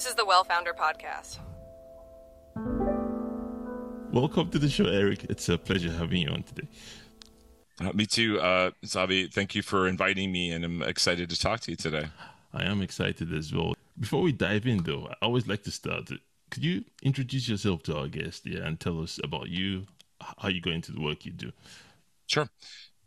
This is the WellFounder Podcast. Welcome to the show, Eric. It's a pleasure having you on today. Uh, me too, uh, Zavi. Thank you for inviting me, and I'm excited to talk to you today. I am excited as well. Before we dive in, though, I always like to start. Could you introduce yourself to our guest, yeah, and tell us about you, how you go into the work you do? Sure.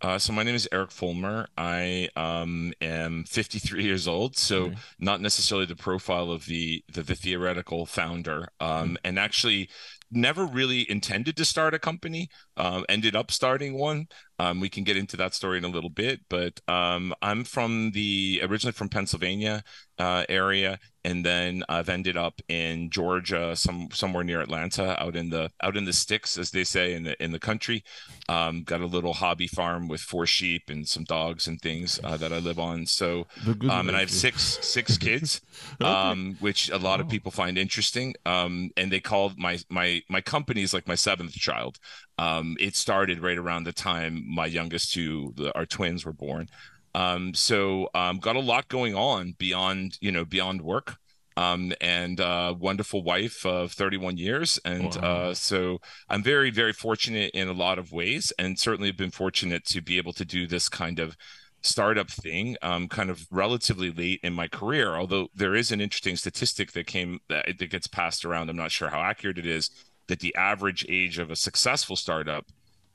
Uh, so my name is Eric Fulmer. I um, am 53 years old, so mm-hmm. not necessarily the profile of the the, the theoretical founder, um, mm-hmm. and actually never really intended to start a company. Um, ended up starting one. Um, we can get into that story in a little bit, but um, I'm from the originally from Pennsylvania uh, area, and then I've ended up in Georgia, some somewhere near Atlanta, out in the out in the sticks, as they say in the in the country. Um, got a little hobby farm with four sheep and some dogs and things uh, that I live on. So, um, and I have six six kids, um, which a lot of people find interesting. Um, and they call my my my company is like my seventh child. Um, it started right around the time my youngest two, the, our twins, were born. Um, so um, got a lot going on beyond you know beyond work. Um, and uh, wonderful wife of 31 years. And wow. uh, so I'm very, very fortunate in a lot of ways, and certainly have been fortunate to be able to do this kind of startup thing um, kind of relatively late in my career. Although there is an interesting statistic that came that, that gets passed around. I'm not sure how accurate it is that the average age of a successful startup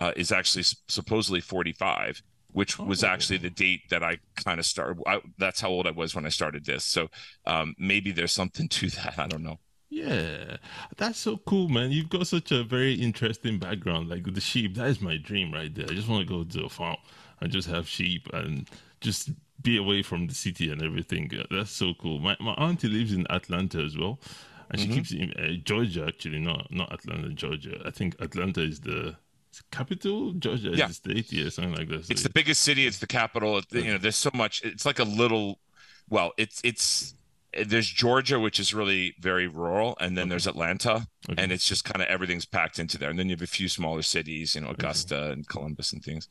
uh, is actually supposedly 45 which oh. was actually the date that I kind of started. I, that's how old I was when I started this. So um, maybe there's something to that. I don't know. Yeah, that's so cool, man. You've got such a very interesting background. Like the sheep, that is my dream right there. I just want to go to a farm and just have sheep and just be away from the city and everything. That's so cool. My my auntie lives in Atlanta as well, and mm-hmm. she keeps in uh, Georgia actually, not not Atlanta, Georgia. I think Atlanta is the capital. Georgia yeah. is the state, yeah, something like this. It's the biggest city. It's the capital. You know, there's so much. It's like a little. Well, it's it's there's Georgia, which is really very rural, and then okay. there's Atlanta, okay. and it's just kind of everything's packed into there. And then you have a few smaller cities, you know, Augusta okay. and Columbus and things.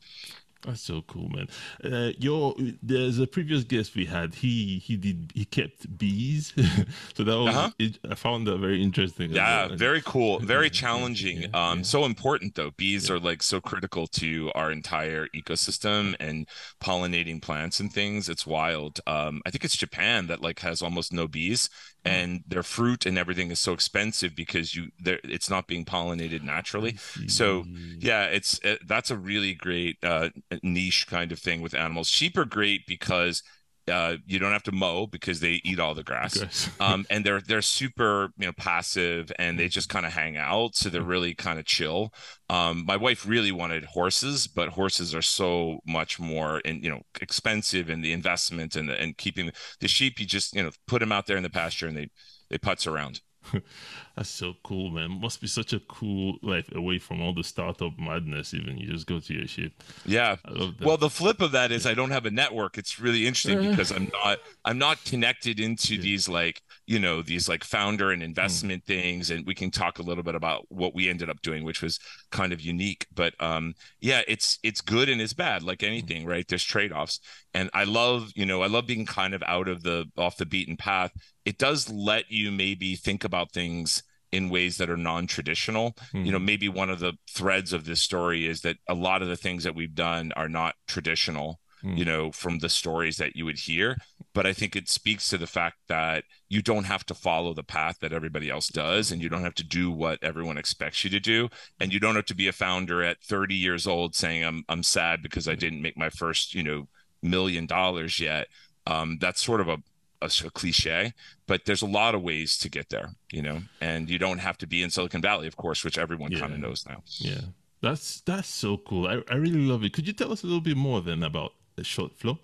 That's so cool, man. Uh, your there's a previous guest we had. He he did he kept bees, so that was uh-huh. it, I found that very interesting. Yeah, well. very cool, very challenging. Yeah, um, yeah. so important though. Bees yeah. are like so critical to our entire ecosystem and pollinating plants and things. It's wild. Um, I think it's Japan that like has almost no bees, and their fruit and everything is so expensive because you it's not being pollinated naturally. So yeah it's it, that's a really great uh, niche kind of thing with animals. Sheep are great because uh, you don't have to mow because they eat all the grass, um, and they're they're super you know passive and they just kind of hang out, so they're really kind of chill. Um, my wife really wanted horses, but horses are so much more and you know expensive in the investment and and keeping the sheep. You just you know put them out there in the pasture and they they putz around. That's so cool, man. Must be such a cool life away from all the startup madness. Even you just go to your ship. Yeah. Well, the flip of that is I don't have a network. It's really interesting because I'm not I'm not connected into yeah. these like you know these like founder and investment mm. things, and we can talk a little bit about what we ended up doing, which was kind of unique. But um, yeah, it's it's good and it's bad, like anything, mm. right? There's trade offs, and I love you know I love being kind of out of the off the beaten path. It does let you maybe think about things in ways that are non-traditional mm-hmm. you know hmm. maybe one of the threads of this story is that a lot of the things that we've done are not traditional mm-hmm. you know from the stories that you would hear but i think it speaks to the fact that you don't have to follow the path that everybody else does and you don't have to do what everyone expects you to do and you don't have to be a founder at 30 years old saying i'm i'm sad because i didn't make my first you know million dollars yet um, that's sort of a a, a, cliche, but there's a lot of ways to get there, you know, and you don't have to be in Silicon Valley, of course, which everyone yeah. kind of knows now. Yeah, that's that's so cool. I, I really love it. Could you tell us a little bit more then about the ShotFlow?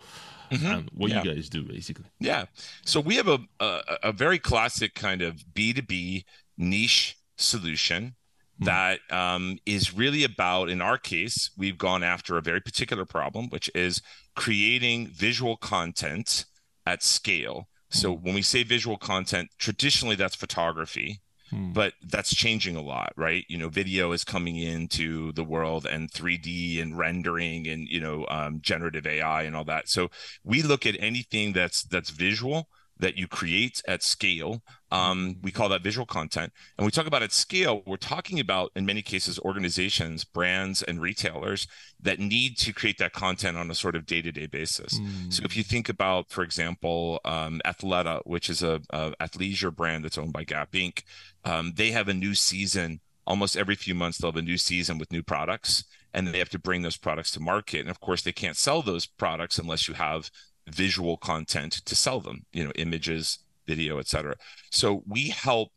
Mm-hmm. and what yeah. you guys do basically. Yeah. So we have a, a, a very classic kind of B2B niche solution mm. that um, is really about, in our case, we've gone after a very particular problem, which is creating visual content at scale. So hmm. when we say visual content, traditionally that's photography, hmm. but that's changing a lot, right? You know, video is coming into the world and 3D and rendering and you know um, generative AI and all that. So we look at anything that's that's visual that you create at scale. Um, we call that visual content. And we talk about at scale, we're talking about, in many cases, organizations, brands, and retailers that need to create that content on a sort of day to day basis. Mm. So if you think about, for example, um, Athleta, which is a, a athleisure brand that's owned by Gap Inc., um, they have a new season almost every few months. They'll have a new season with new products and they have to bring those products to market. And of course, they can't sell those products unless you have visual content to sell them, you know, images, video, etc. So we help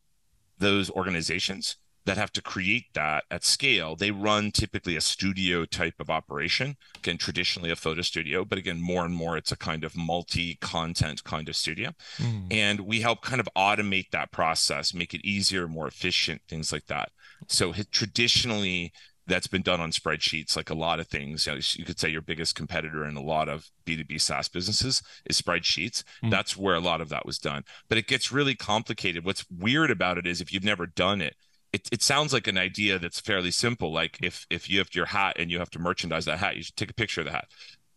those organizations that have to create that at scale. They run typically a studio type of operation, again, traditionally a photo studio, but again, more and more it's a kind of multi content kind of studio. Mm. And we help kind of automate that process, make it easier, more efficient, things like that. So traditionally, that's been done on spreadsheets like a lot of things you, know, you, could say your biggest competitor in a lot of b2b saas businesses is spreadsheets. Mm. that's where a lot of that was done. But it gets really complicated. What's weird about it is if you've never done it it, it sounds like an idea that's fairly simple like if if you have your hat and you have to merchandise that hat you should take a picture of the hat.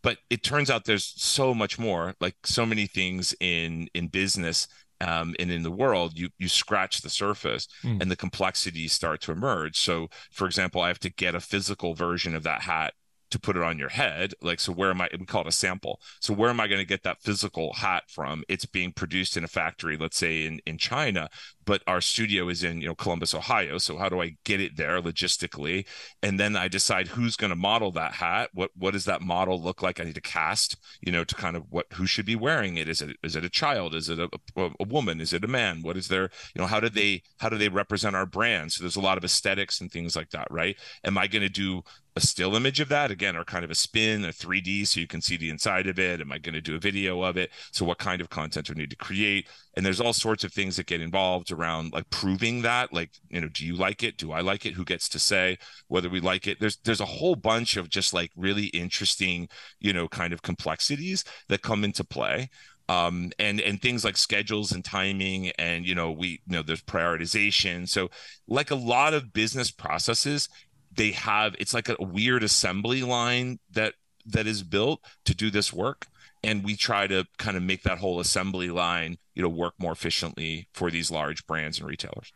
But it turns out there's so much more like so many things in in business um, and in the world, you you scratch the surface mm. and the complexities start to emerge. So, for example, I have to get a physical version of that hat to put it on your head. Like, so where am I? We call it a sample. So where am I going to get that physical hat from? It's being produced in a factory, let's say in in China, but our studio is in you know Columbus, Ohio. So how do I get it there logistically? And then I decide who's going to model that hat. What what does that model look like? I need to cast, you know, to kind of what who should be wearing it. Is it is it a child? Is it a, a, a woman? Is it a man? What is their you know how do they how do they represent our brand? So there's a lot of aesthetics and things like that, right? Am I going to do a still image of that again or kind of a spin a 3d so you can see the inside of it am i going to do a video of it so what kind of content do i need to create and there's all sorts of things that get involved around like proving that like you know do you like it? Do i like it? Who gets to say whether we like it? There's there's a whole bunch of just like really interesting you know kind of complexities that come into play. Um, and and things like schedules and timing and you know we you know there's prioritization. So like a lot of business processes they have it's like a weird assembly line that that is built to do this work. And we try to kind of make that whole assembly line you know work more efficiently for these large brands and retailers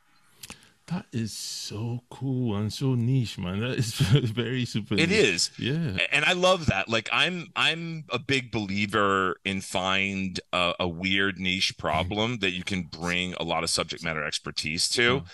that is so cool and so niche man that is very super It niche. is, yeah and i love that like i'm i'm a big believer in find a, a weird niche problem that you can bring a lot of subject matter expertise to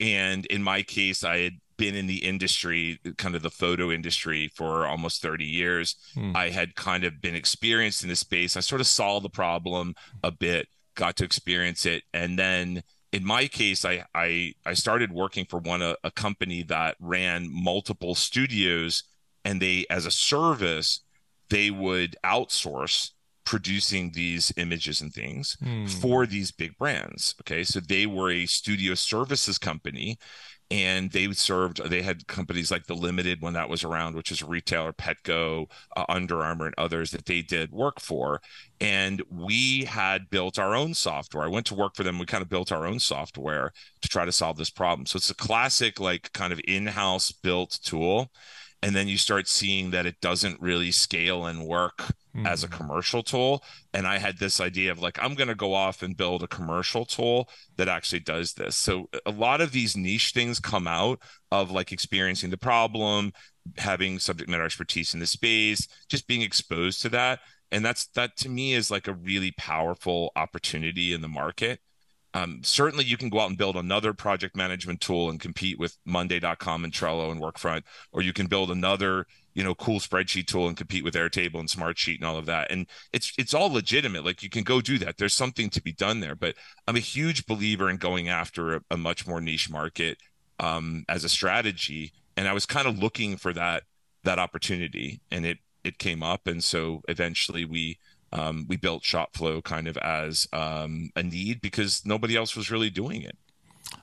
and in my case i had been in the industry, kind of the photo industry for almost 30 years. Hmm. I had kind of been experienced in this space. I sort of saw the problem a bit, got to experience it. And then in my case, I I, I started working for one a, a company that ran multiple studios and they as a service, they would outsource producing these images and things hmm. for these big brands. Okay. So they were a studio services company and they served they had companies like the limited when that was around which is a retailer petco uh, under armour and others that they did work for. And we had built our own software. I went to work for them. We kind of built our own software to try to solve this problem. So it's a classic like kind of in-house built tool and then you start seeing that it doesn't really scale and work mm-hmm. as a mm-hmm. commercial tool and i had this idea of like i'm going to go off and build a commercial tool that actually does this so a lot of these niche things come out of like experiencing the problem having subject matter expertise in the space just being exposed to that and that's that to me is like a really powerful opportunity in the market um, certainly, you can go out and build another project management tool and compete with Monday.com and Trello and Workfront, or you can build another, you know, cool spreadsheet tool and compete with Airtable and Smartsheet and all of that. And it's it's all legitimate. Like you can go do that. There's something to be done there. But I'm a huge believer in going after a, a much more niche market um, as a strategy. And I was kind of looking for that that opportunity, and it it came up. And so eventually we um, we built ShotFlow kind of as um, a need because nobody else was really doing it.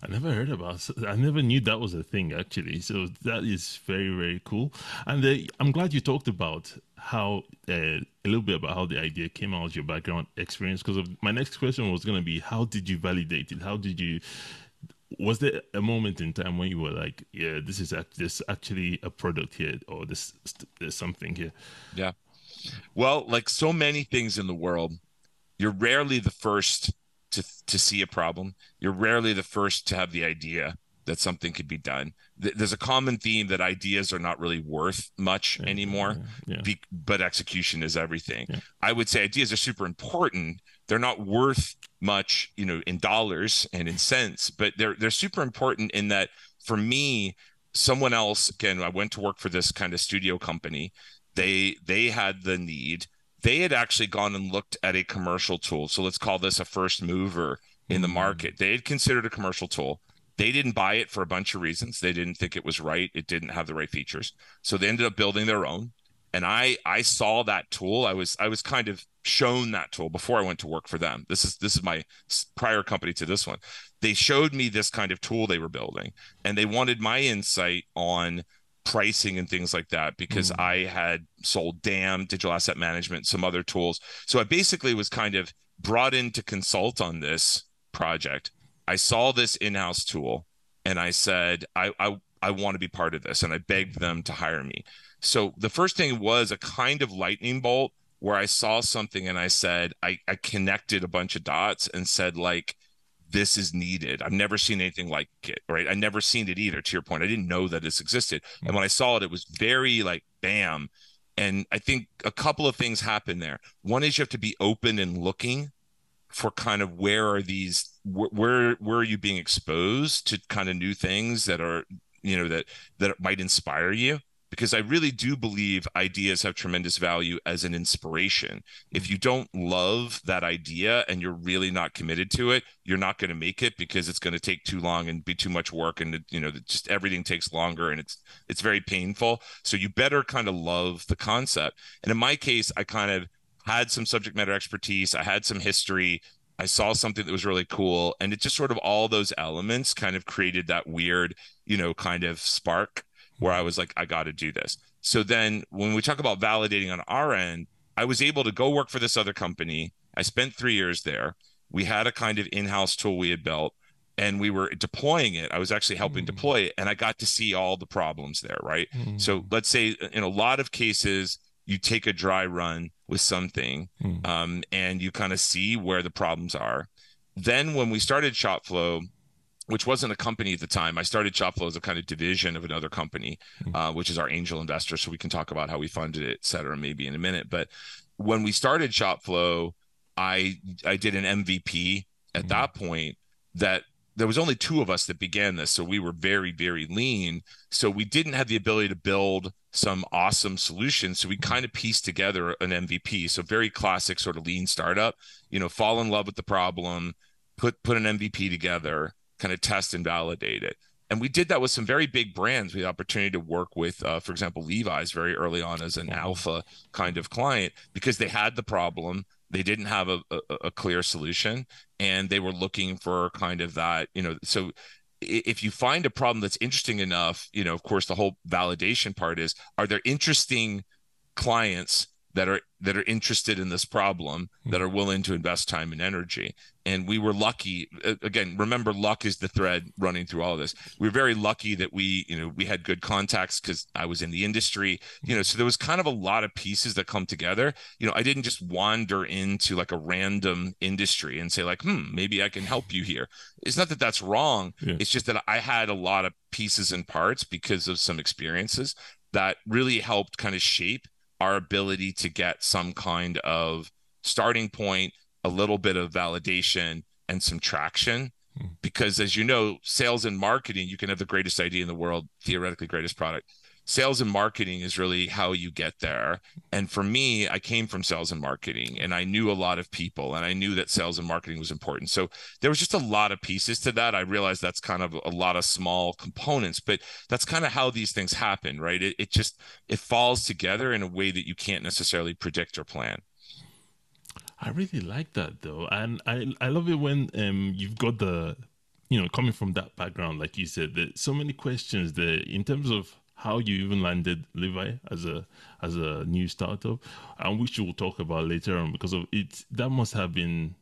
I never heard about. I never knew that was a thing actually. So that is very very cool. And uh, I'm glad you talked about how uh, a little bit about how the idea came out, your background experience. Because my next question was going to be, how did you validate it? How did you? Was there a moment in time when you were like, yeah, this is act- this actually a product here, or this there's something here? Yeah. Well, like so many things in the world, you're rarely the first to to see a problem. You're rarely the first to have the idea that something could be done. There's a common theme that ideas are not really worth much yeah, anymore, yeah, yeah. but execution is everything. I would say ideas are super important. They're not worth much, you know, in dollars and in cents, but they're they're super important in that for me, someone else again, I went to work for this kind of studio company. They they had the need they had actually gone and looked at a commercial tool. So let's call this a first mover in the hmm. market. They had considered a commercial tool. They didn't buy it for a bunch of reasons. They didn't think it was right. It didn't have the right features. So they ended up building their own. And I I saw that tool. I was I was kind of shown that tool before I went to work for them. This is this is my prior company to this one. They showed me this kind of tool they were building and they wanted my insight on pricing and things like that because mm. I had sold DAM, digital asset management, some other tools. So I basically was kind of brought in to consult on this project. I saw this in-house tool and I said, I, I, I want to be part of this. And I begged them to hire me. So the first thing was a kind of lightning bolt where I saw something and I said, I, I connected a bunch of dots and said, like, this is needed. I've never seen anything like it, right? I never seen it either. To your point, I didn't know that this existed, mm-hmm. and when I saw it, it was very like bam. And I think a couple of things happen there. One is you have to be open and looking for kind of where are these where where are you being exposed to kind of new things that are you know that that might inspire you because I really do believe ideas have tremendous value as an inspiration. If you don't love that idea and you're really not committed to it, you're not going to make it because it's going to take too long and be too much work and you know just everything takes longer and it's it's very painful. So you better kind of love the concept. And in my case, I kind of had some subject matter expertise, I had some history, I saw something that was really cool and it just sort of all those elements kind of created that weird, you know, kind of spark where I was like, I got to do this. So then when we talk about validating on our end, I was able to go work for this other company. I spent three years there. We had a kind of in house tool we had built and we were deploying it. I was actually helping mm. deploy it and I got to see all the problems there. Right. Mm. So let's say in a lot of cases, you take a dry run with something mm. um, and you kind of see where the problems are. Then when we started ShotFlow, which wasn't a company at the time. I started ShotFlow as a kind of division of another company, mm-hmm. uh, which is our angel investor. So we can talk about how we funded it, et cetera, maybe in a minute. But when we started ShotFlow, I I did an MVP at mm-hmm. that point that there was only two of us that began this so we were very very lean so we didn't have the ability to build some awesome solutions so we mm-hmm. kind of pieced together an mvp so very classic sort of lean startup you know fall in love with the problem put put an mvp together kind of test and validate it. And we did that with some very big brands. We had opportunity to work with, uh, for example, Levi's very early on as an alpha kind of client because they had the problem. They didn't have a, a, a clear solution and they were looking for kind of that, you know, so if you find a problem that's interesting enough, you know, of course, the whole validation part is are there interesting clients that are that are interested in this problem hmm. that are willing to invest time and energy. And we were lucky again remember luck is the thread running through all of this. We were very lucky that we you know we had good contacts because i was in the industry you know so there was kind of a lot of pieces that come together. You know i didn't just wander into like a random industry and say like hmm maybe i can help you here. It's not that that's wrong. Yeah. it's just that i had a lot of pieces and parts because of some experiences that really helped kind of shape our ability to get some kind of starting point, a little bit of validation, and some traction. Hmm. Because as you know, sales and marketing, you can have the greatest idea in the world, theoretically greatest product sales and marketing is really how you get there. And for me, I came from sales and marketing and I knew a lot of people and I knew that sales and marketing was important. So there was just a lot of pieces to that. I realized that's kind of a lot of small components, but that's kind of how these things happen, right? It, it just it falls together in a way that you can't necessarily predict or plan. I really like that though. And I I love it when um you've got the you know coming from that background like you said there's so many questions there in terms of how you even landed Levi as a as a new startup, and which we'll talk about later on because of it. That must have been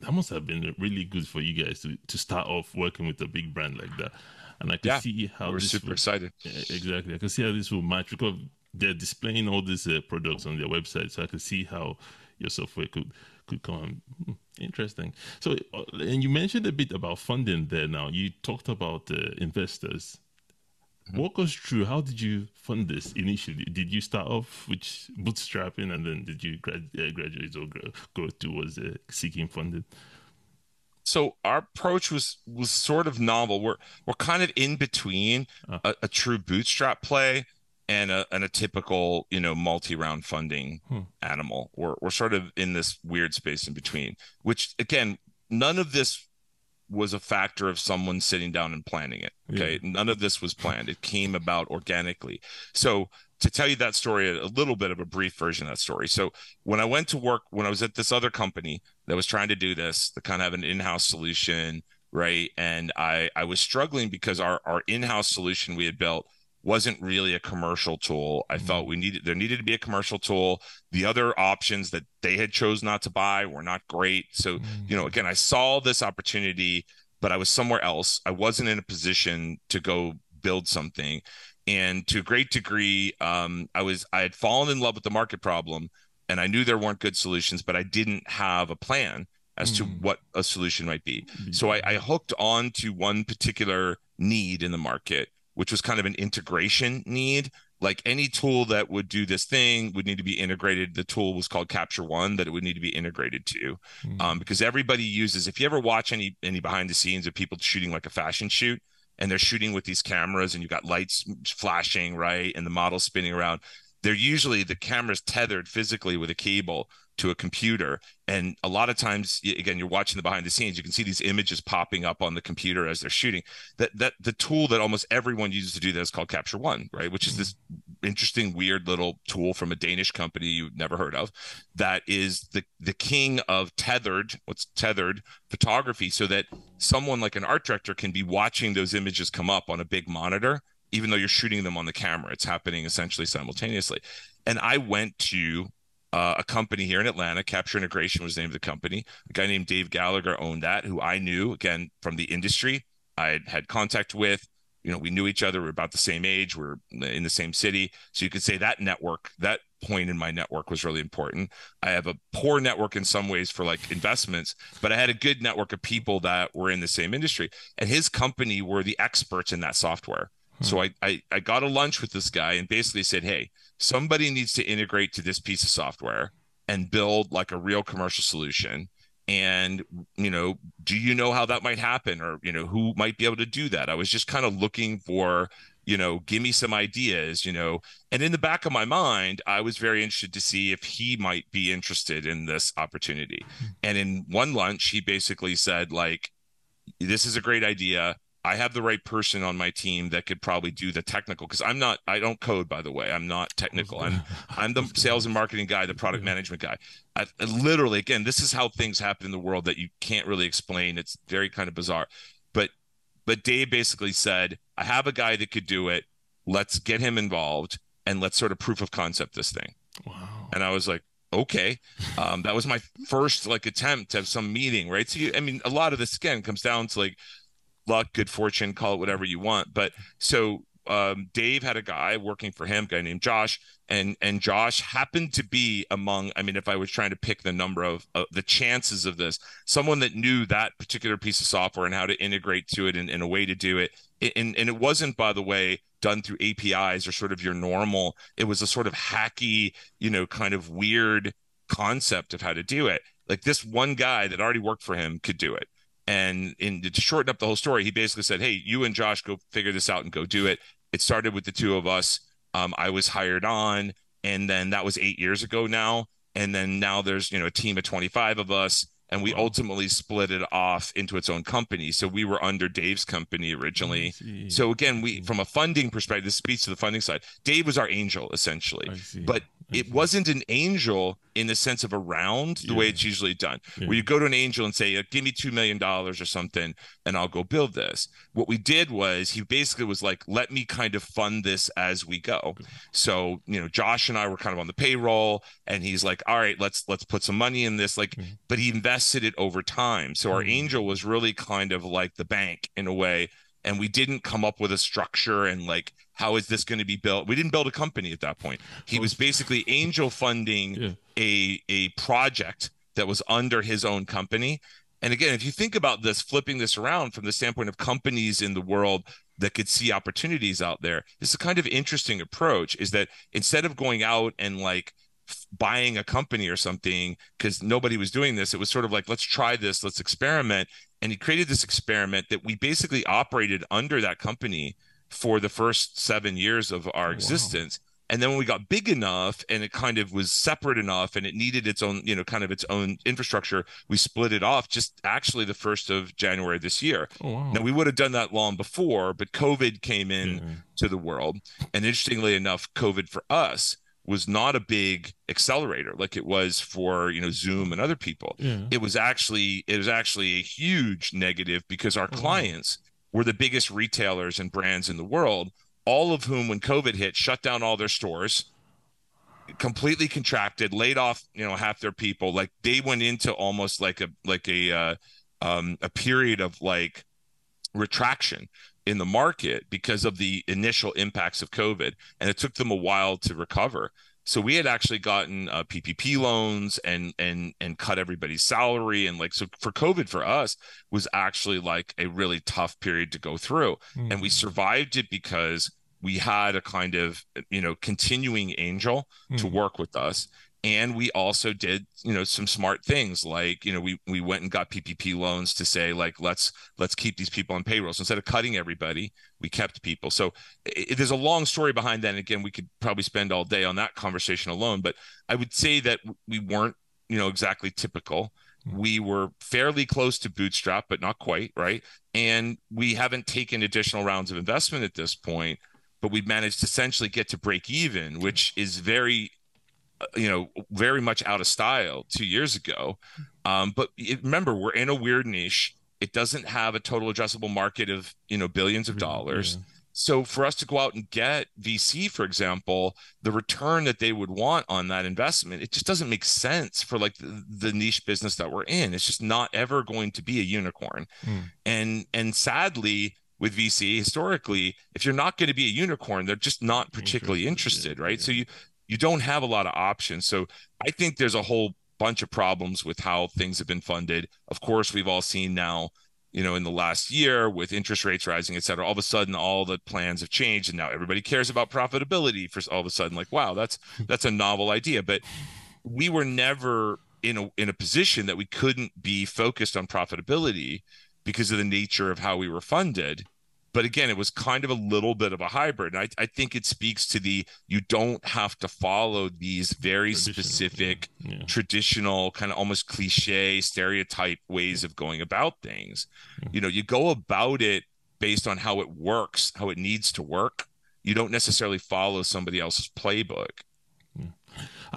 that must have been really good for you guys to, to start off working with a big brand like that. And I can yeah, see how we're super will, excited. Exactly, I can see how this will match because they're displaying all these uh, products on their website, so I can see how your software could could come. Hmm, Interesting. So, uh, and you mentioned a bit about funding there. Now you talked about uh, investors. Mm-hmm. Walk us through how did you fund this initially? Did you start off with bootstrapping, and then did you grad- uh, graduate or go, go towards uh, seeking funding? so our approach was was sort of novel. We're we're kind of in between uh. a, a, true bootstrap play and a and a typical you know multi round funding hmm. animal. We're we're sort of in this weird space in between. Which again, none of this was a factor of someone sitting down and planning it. Okay, yeah. none of this was planned. It came about organically. So to tell you that story, a little bit of a brief version of that story. So when I went to work, when I was at this other company that was trying to do this, to kind of have an in-house solution, right? And I I was struggling because our our in-house solution we had built wasn't really a commercial tool. I mm-hmm. felt we needed there needed to be a commercial tool. The other options that they had chose not to buy were not great. So, mm-hmm. you know, again, I saw this opportunity, but I was somewhere else. I wasn't in a position to go build something and to a great degree um, i was i had fallen in love with the market problem and i knew there weren't good solutions but i didn't have a plan as mm. to what a solution might be so I, I hooked on to one particular need in the market which was kind of an integration need like any tool that would do this thing would need to be integrated the tool was called capture one that it would need to be integrated to mm. um, because everybody uses if you ever watch any any behind the scenes of people shooting like a fashion shoot and they're shooting with these cameras and you've got lights flashing right and the model spinning around they're usually the camera's tethered physically with a cable to a computer. And a lot of times again you're watching the behind the scenes you can see these images popping up on the computer as they're shooting. That that the tool that almost everyone uses to do that is called capture one right? Which is this mm-hmm. interesting weird little tool from a danish company you've never heard of that is the the king of tethered what's tethered photography so that someone like an art director can be watching those images come up on a big monitor even though you're shooting them on the camera. It's happening essentially simultaneously. And i went to uh, a company here in Atlanta. Capture Integration was the name of the company. A guy named Dave Gallagher owned that, who I knew again from the industry. I had had contact with. You know, we knew each other. We are about the same age. We are in the same city. So you could say that network, that point in my network was really important. I have a poor network in some ways for like investments, but I had a good network of people that were in the same industry. And his company were the experts in that software. Hmm. So I, I I got a lunch with this guy and basically said, Hey, somebody needs to integrate to this piece of software and build like a real commercial solution. And you know do you know how that might happen or you know who might be able to do that? I was just kind of looking for you know give me some ideas you know. And in the back of my mind i was very interested to see if he might be interested in this opportunity. Hmm. and in one lunch he basically said like this is a great idea I have the right person on my team that could probably do the technical because I'm not I don't code by the way. I'm not technical. I'm I'm the sales and marketing guy the product management guy. I, I literally again this is how things happen in the world that you can't really explain. It's very kind of bizarre. But but Dave basically said I have a guy that could do it. Let's get him involved and let's sort of proof of concept this thing. Wow. And I was like okay. Um, that was my first like attempt to have some meeting right? So you, i mean a lot of this again comes down to like luck, good fortune, call it whatever you want. But so um, Dave had a guy working for him, guy named Josh, and and Josh happened to be among. I mean, if I was trying to pick the number of uh, the chances of this, someone that knew that particular piece of software and how to integrate to it and, a way to do it. And and it wasn't, by the way, done through APIs or sort of your normal. It was a sort of hacky, you know, kind of weird concept of how to do it. Like this one guy that already worked for him could do it. And in to shorten up the whole story, he basically said, "Hey, you and Josh go figure this out and go do it." It started with the two of us. Um, I was hired on, and then that was eight years ago now. And then now there's you know a team of 25 of us, and we ultimately split it off into its own company. So we were under Dave's company originally. So again, we from a funding perspective, this speaks to the funding side. Dave was our angel essentially, but it wasn't an angel in the sense of a round the yeah. way it's usually done yeah. where you go to an angel and say give me $2 million or something and i'll go build this what we did was he basically was like let me kind of fund this as we go so you know josh and i were kind of on the payroll and he's like all right let's let's put some money in this like mm-hmm. but he invested it over time so our mm-hmm. angel was really kind of like the bank in a way and we didn't come up with a structure and like how is this going to be built we didn't build a company at that point he was basically angel funding yeah. a a project that was under his own company. And again, if you think about this, flipping this around from the standpoint of companies in the world that could see opportunities out there, this is a kind of interesting approach is that instead of going out and like buying a company or something because nobody was doing this. It was sort of like, let's try this, let's experiment. And he created this experiment that we basically operated under that company for the first seven years of our oh, existence. Wow. And then when we got big enough and it kind of was separate enough and it needed its own, you know, kind of its own infrastructure, we split it off just actually the first of January this year. Oh, wow. Now we would have done that long before, but COVID came in yeah. to the world. And interestingly enough, COVID for us was not a big accelerator like it was for you know zoom and other people yeah. it was actually it was actually a huge negative because our oh. clients were the biggest retailers and brands in the world all of whom when covid hit shut down all their stores completely contracted laid off you know half their people like they went into almost like a like a uh, um, a period of like retraction in the market because of the initial impacts of COVID, and it took them a while to recover. So we had actually gotten uh, PPP loans and and and cut everybody's salary and like so for COVID for us was actually like a really tough period to go through, mm-hmm. and we hmm. survived it because we had a kind of you know continuing angel mm-hmm. to hmm. work with us and we also did you know some smart things like you know we we went and got ppp loans to say like let's let's keep these people on payrolls instead of cutting everybody we kept people. So it, there's a long story behind that. And again we could probably spend all day on that conversation alone but i would say that we weren't you know exactly typical. Hmm. we were fairly close to bootstrap but not quite right? And we haven't taken additional rounds of investment at this point but we've managed to essentially get to break even which is very you know, very much out of style two years ago. Um, but it, remember, we're in a weird niche. It doesn't have a total addressable market of you know billions of dollars. Yeah. So for us to go out and get VC, for example, the return that they would want on that investment, it just doesn't make sense for like the, the niche business that we're in. It's just not ever going to be a unicorn. Mm. And and sadly, with VC historically, if you're not going to be a unicorn, they're just not particularly interested, right? Yeah. So you you don't have a lot of options. So I think there's a whole bunch of problems with how things have been funded. Of course, we've all seen now, you know, in the last year with interest rates rising, et cetera, all of a sudden all the plans have changed and now everybody cares about profitability for all of a sudden like, wow, that's hmm. that's a novel idea. But we were never in a in a position that we couldn't be focused on profitability because of the nature of how we were funded but again it was kind of a little bit of a hybrid and I, I think it speaks to the you don't have to follow these very specific yeah. traditional kind of almost cliche stereotype ways of going about things yeah. you know you go about it based on how it works how it needs to work you don't necessarily follow somebody else's playbook. Hmm.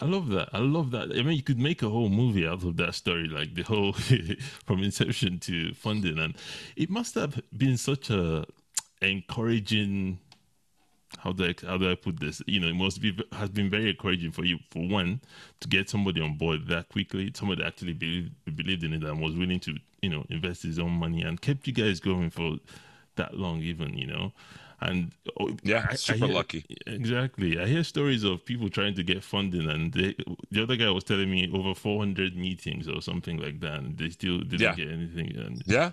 I love that. I love that. I mean, you could make a whole movie out of that story, like the whole from inception to funding, and it must have been such a encouraging how do I how do I put this? You know, it must be has been very encouraging for you for one to get somebody on board that quickly, somebody actually believed believed in it and was willing to you know invest his own money and kept you guys going for that long, even you know. And oh, yeah, I, super I hear, lucky. Exactly. I hear stories of people trying to get funding, and they, the other guy was telling me over 400 meetings or something like that, and they still didn't yeah. get anything. And, yeah.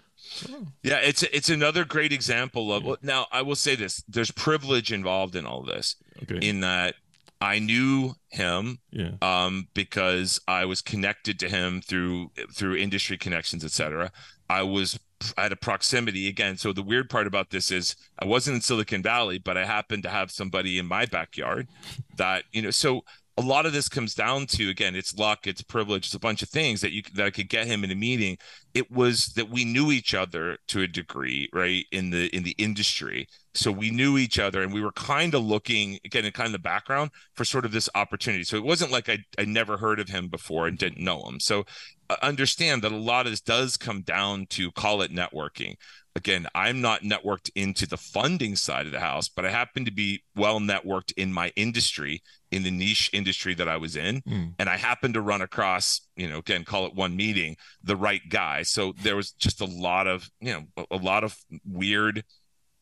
Oh. Yeah, it's it's another great example of. Yeah. Now, I will say this: there's privilege involved in all this. Okay. In that I knew him yeah. um, because I was connected to him through through industry connections, etc. I was at a proximity again. So the weird part about this is I wasn't in Silicon Valley, but I happened to have somebody in my backyard that you know. So a lot of this comes down to again it's luck it's privilege it's a bunch of things that you that i could get him in a meeting it was that we knew each other to a degree right in the in the industry. So we knew each other and we were kind of looking again in kind of the background for sort of this opportunity. So it wasn't like i i never heard of him before and didn't know him. So uh, understand that a lot of this does come down to call it networking. Again, I'm not networked into the funding side of the house, but I happen to be well networked in my industry, in the niche industry that I was in. Mm. And I happened to run across, you know, again, call it one meeting, the right guy. So there was just a lot of, you know, a lot of weird,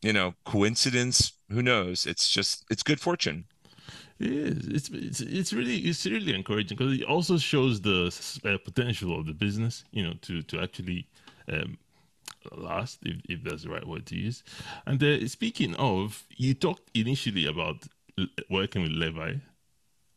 you know, coincidence. Who knows? It's just, it's good fortune. It is. It's it's it's really it's really encouraging because it also shows the uh, potential of the business. You know, to to actually um, last, if, if that's the right word to use. And uh, speaking of, you talked initially about working with Levi.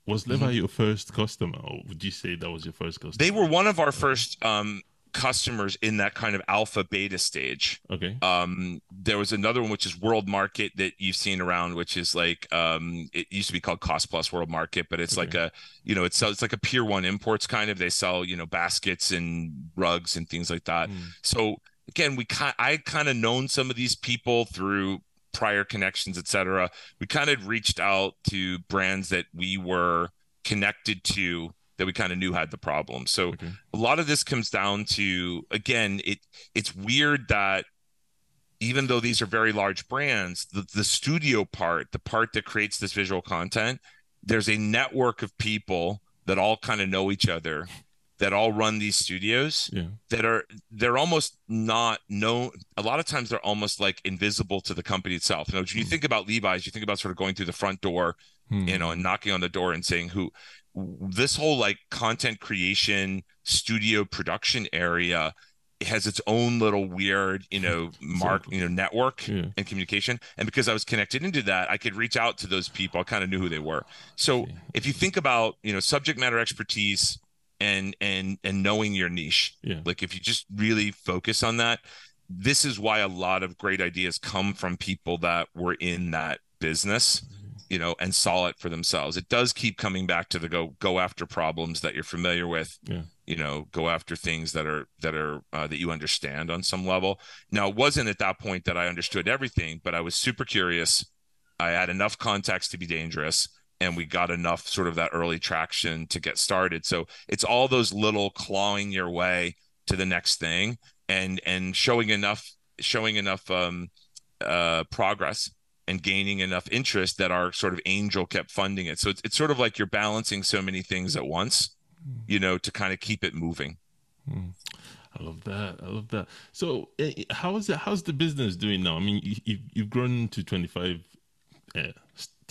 Was Levi mm-hmm. your first customer, or would you say that was your first customer? They were one of our first um, customers in that kind of alpha beta stage. Okay. Um, there was another one which is World Market that you've seen around, which is like um, it used to be called Cost Plus World Market, but it's okay. like a you know it's it's like a Pier One imports kind of. They sell you know baskets and rugs and things like that. Mm. So again, we kind I kind of known some of these people through prior connections, etc. We kind of reached out to brands that we were connected to that we kind of knew had the problem. So okay. a lot of this comes down to again, it it's weird that even though these are very large brands, the, the studio part, the part that creates this visual content, there's a network of people that all kind of know each other that all run these studios yeah. that are they're almost not known a lot of times they're almost like invisible to the company itself you know when you hmm. think about levi's you think about sort of going through the front door hmm. you know and knocking on the door and saying who this whole like content creation studio production area has its own little weird you know mark you know network yeah. and communication and because i was connected into that i could reach out to those people i kind of knew who they were so if you think about you know subject matter expertise and and and knowing your niche yeah. like if you just really focus on that this is why a lot of great ideas come from people that were in that business mm-hmm you know, and saw it for themselves. It does keep coming back to the go go after problems that you're familiar with. Yeah. You know, go after things that are that are uh, that you understand on some level. Now, it wasn't at that point that I understood everything, but I was super curious. I had enough context to be dangerous, and we got enough sort of that early traction to get started. So it's all those little clawing your way to the next thing, and and showing enough showing enough um, uh, progress and gaining enough interest that our sort of angel kept funding it. So it's, it's sort of like you're balancing so many things at once, you know, to kind of keep it moving. Hmm. I love that. I love that. So, eh, how is it? How's the business doing now? I mean, you, you've grown to 25 uh,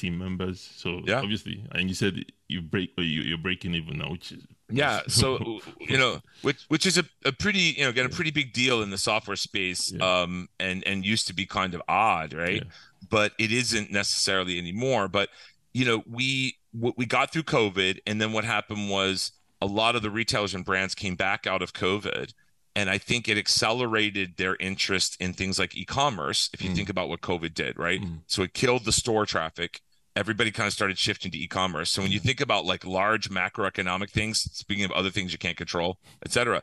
team members. So, yeah. obviously, and you said you break, you're breaking even now, which is yeah so you know which which is a, a pretty you know again a pretty big deal in the software space yeah. um and and used to be kind of odd right yeah but it isn't necessarily anymore. But you know, we we got through COVID, and then what happened was a lot of the retailers and brands came back out of COVID. And I think it accelerated their interest in things like e-commerce. If you mm. think about what COVID did, right? Mm. So it killed the store traffic. Everybody kind of started shifting to e-commerce. So when you think about like large macroeconomic things, speaking of other things you can't control, et cetera,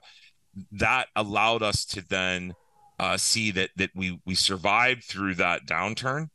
that allowed us to then uh, see that that we we survived through that downturn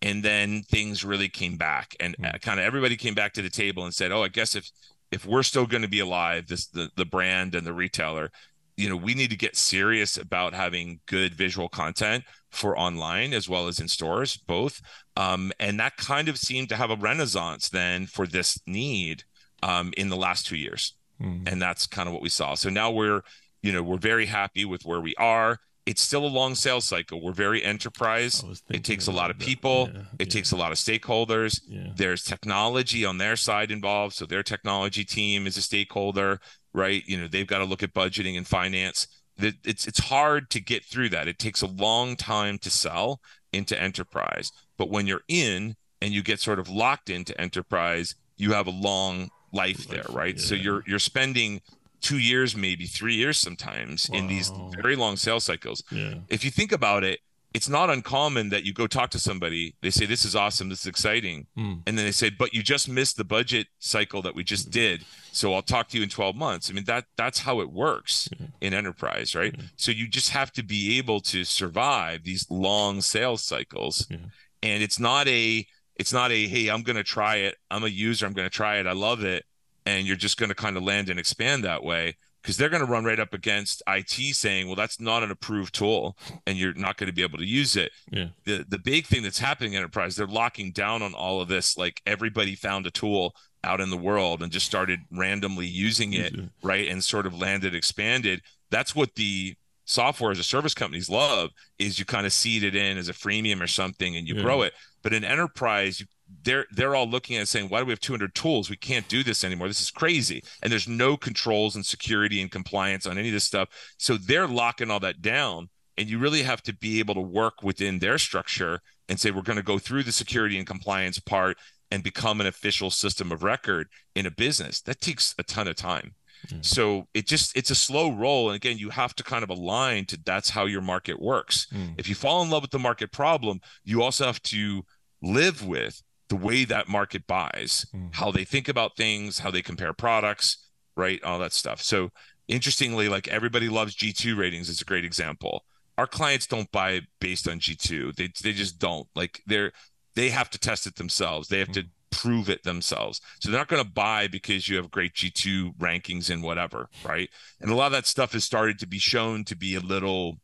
and then things really came back and mm. kind of everybody came back to the table and said oh i guess if if we're still going to be alive this the, the brand and the retailer you know we need to get serious about having good visual content for online as well as in stores both um, and that kind of seemed to have a renaissance then for this need um, in the last two years mm. and that's kind of what we saw so now we're you know we're very happy with where we are it's still a long sales cycle. We're very enterprise. It takes a lot of people. Yeah, it yeah. takes a lot of stakeholders. Yeah. There's technology on their side involved. So their technology team is a stakeholder, right? You know, they've got to look at budgeting and finance. It's it's hard to get through that. It takes a long time to sell into enterprise. But when you're in and you get sort of locked into enterprise, you have a long life there, right? So you're you're spending two years, maybe three years sometimes wow. in these very long sales cycles. Yeah. If you think about it, it's not uncommon that you go talk to somebody, they say, This is awesome, this is exciting. Mm. And then they say, But you just missed the budget cycle that we just mm. did. So I'll talk to you in 12 months. I mean, that that's how it works yeah. in enterprise, right? Yeah. So you just have to be able to survive these long sales cycles. Yeah. And it's not a it's not a hey, I'm gonna try it. I'm a user, I'm gonna try it, I love it and you're just going to kind of land and expand that way because they're going to run right up against IT saying, "Well, that's not an approved tool, and you're not going to be able to use it." Yeah. The the big thing that's happening in enterprise, they're locking down on all of this. Like everybody found a tool out in the world and just started randomly using it, right, and sort of landed, expanded. That's what the software as a service companies love is you kind of seed it in as a freemium or something and you yeah. grow it. But in enterprise, you they're they're all looking at saying, why do we have 200 tools? We can't do this anymore. This is crazy. And there's no controls and security and compliance on any of this stuff. So they're locking all that down. And you really have to be able to work within their structure and say, we're going to go through the security and compliance part and become an official system of record in a business. That takes a ton of time. Mm. So it just it's a slow roll. And again, you have to kind of align to that's how your market works. Mm. If you fall in love with the market problem, you also have to live with the way that market buys, mm. how they think about things, how they compare products, right? All that stuff. So interestingly, like everybody loves G2 ratings. It's a great example. Our clients don't buy based on G2. They they just don't. Like they're they have to test it themselves. They have mm. to prove it themselves. So they're not going to buy because you have great G2 rankings and whatever, right? And a lot of that stuff has started to be shown to be a little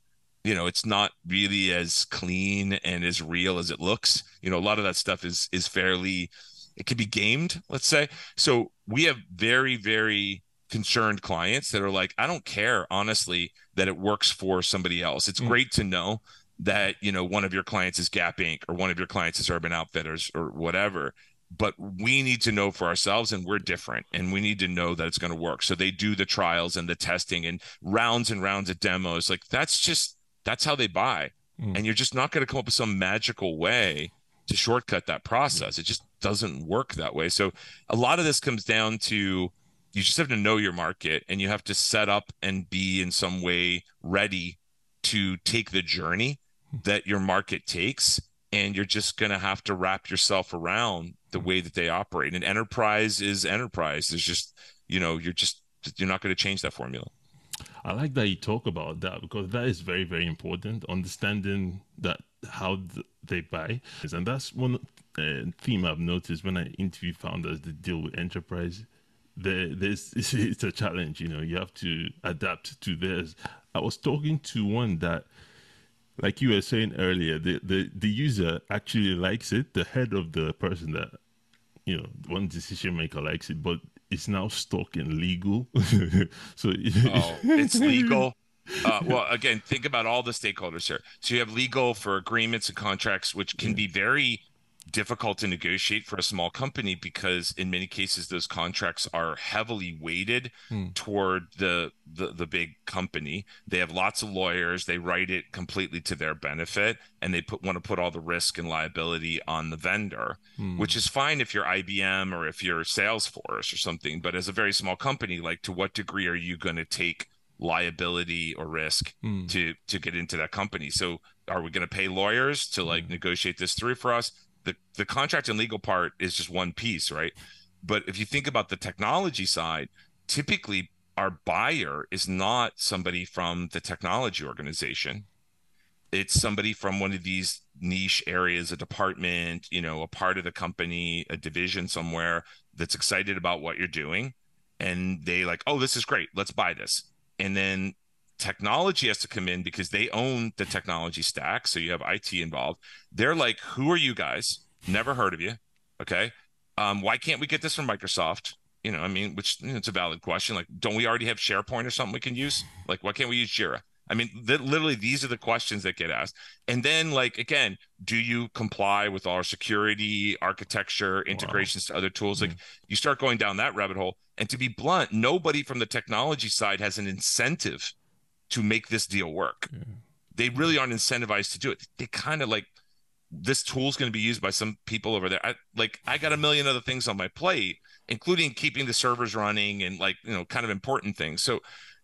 you know it's not really as clean and as real as it looks. You know a lot of that stuff is is fairly it could be gamed let's say. So we have very very concerned clients that are like i don't care honestly that it works for somebody else. It's mm. great to know that you know one of your clients is gap inc. or one of your clients is urban outfitters or whatever but we need to know for ourselves and we're different and we need to know that it's going to work. So they do the trials and the testing and rounds and rounds of demos. Like that's just that's how they buy. Mm. And you're just not going to come up with some magical way to shortcut that process. It just doesn't work that way. So a lot of this comes down to you just have to know your market and you have to set up and be in some way ready to take the journey hmm. that your market takes and you're just going to have to wrap yourself around the way that they operate and enterprise is enterprise there's just you know you're just you're not going to change that formula I like that you talk about that because that is very, very important. Understanding that how th- they buy, and that's one uh, theme I've noticed when I interview founders that deal with enterprise. There, there's it's a challenge. You know, you have to adapt to theirs. I was talking to one that like you were saying earlier, the, the, the user actually likes it. The head of the person that, you know, one decision maker likes it, but it's now stuck in legal. so oh, it's legal. Uh, well, again, think about all the stakeholders here. So you have legal for agreements and contracts, which can be very difficult to negotiate for a small company because in many cases those contracts are heavily weighted hmm. toward the, the the big company they have lots of lawyers they write it completely to their benefit and they put want to put all the risk and liability on the vendor hmm. which is fine if you're IBM or if you're Salesforce or something but as a very small company like to what degree are you going to take liability or risk hmm. to to get into that company so are we going to pay lawyers to like hmm. negotiate this through for us the the contract and legal part is just one piece, right? But if you think about the technology side, typically our buyer is not somebody from the technology organization. It's somebody from one of these niche areas, a department, you know, a part of the company, a division somewhere that's excited about what you're doing. And they like, oh, this is great. Let's buy this. And then technology has to come in because they own the technology stack. So you have IT involved. They're like, who are you guys? Never heard of you. Okay. Um, why can't we get this from Microsoft? You know, I mean, which you know, it's a valid question. Like, don't we already have SharePoint or something we can use? Like, why can't we use Jira? I mean, th- literally, these are the questions that get asked. And then, like, again, do you comply with our security, architecture, integrations wow. to other tools? Mm-hmm. Like, you start going down that rabbit hole. And to be blunt, nobody from the technology side has an incentive to make this deal work. Yeah. They really aren't incentivized to do it. They kind of like this tool is going to be used by some people over there. I, like I got a million other things on my plate, including keeping the servers running and like you know kind of important things. So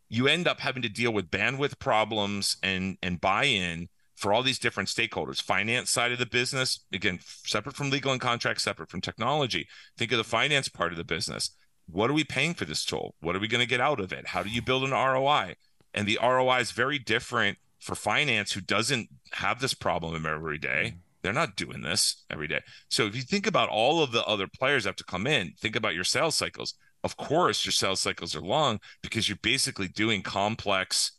you end up having to deal with bandwidth problems and and buy-in for all these different stakeholders. Finance side of the business, again, separate from legal and contract, separate from technology. Think of the finance part of the business. What are we paying for this tool? What are we going to get out of it? How do you build an ROI? And the ROI is very different for finance who doesn't have this problem every day. Mm. They're not doing this every day. So if you think about all of the other players have to come in, think about your sales cycles. Of course, your sales cycles are long because you're basically doing complex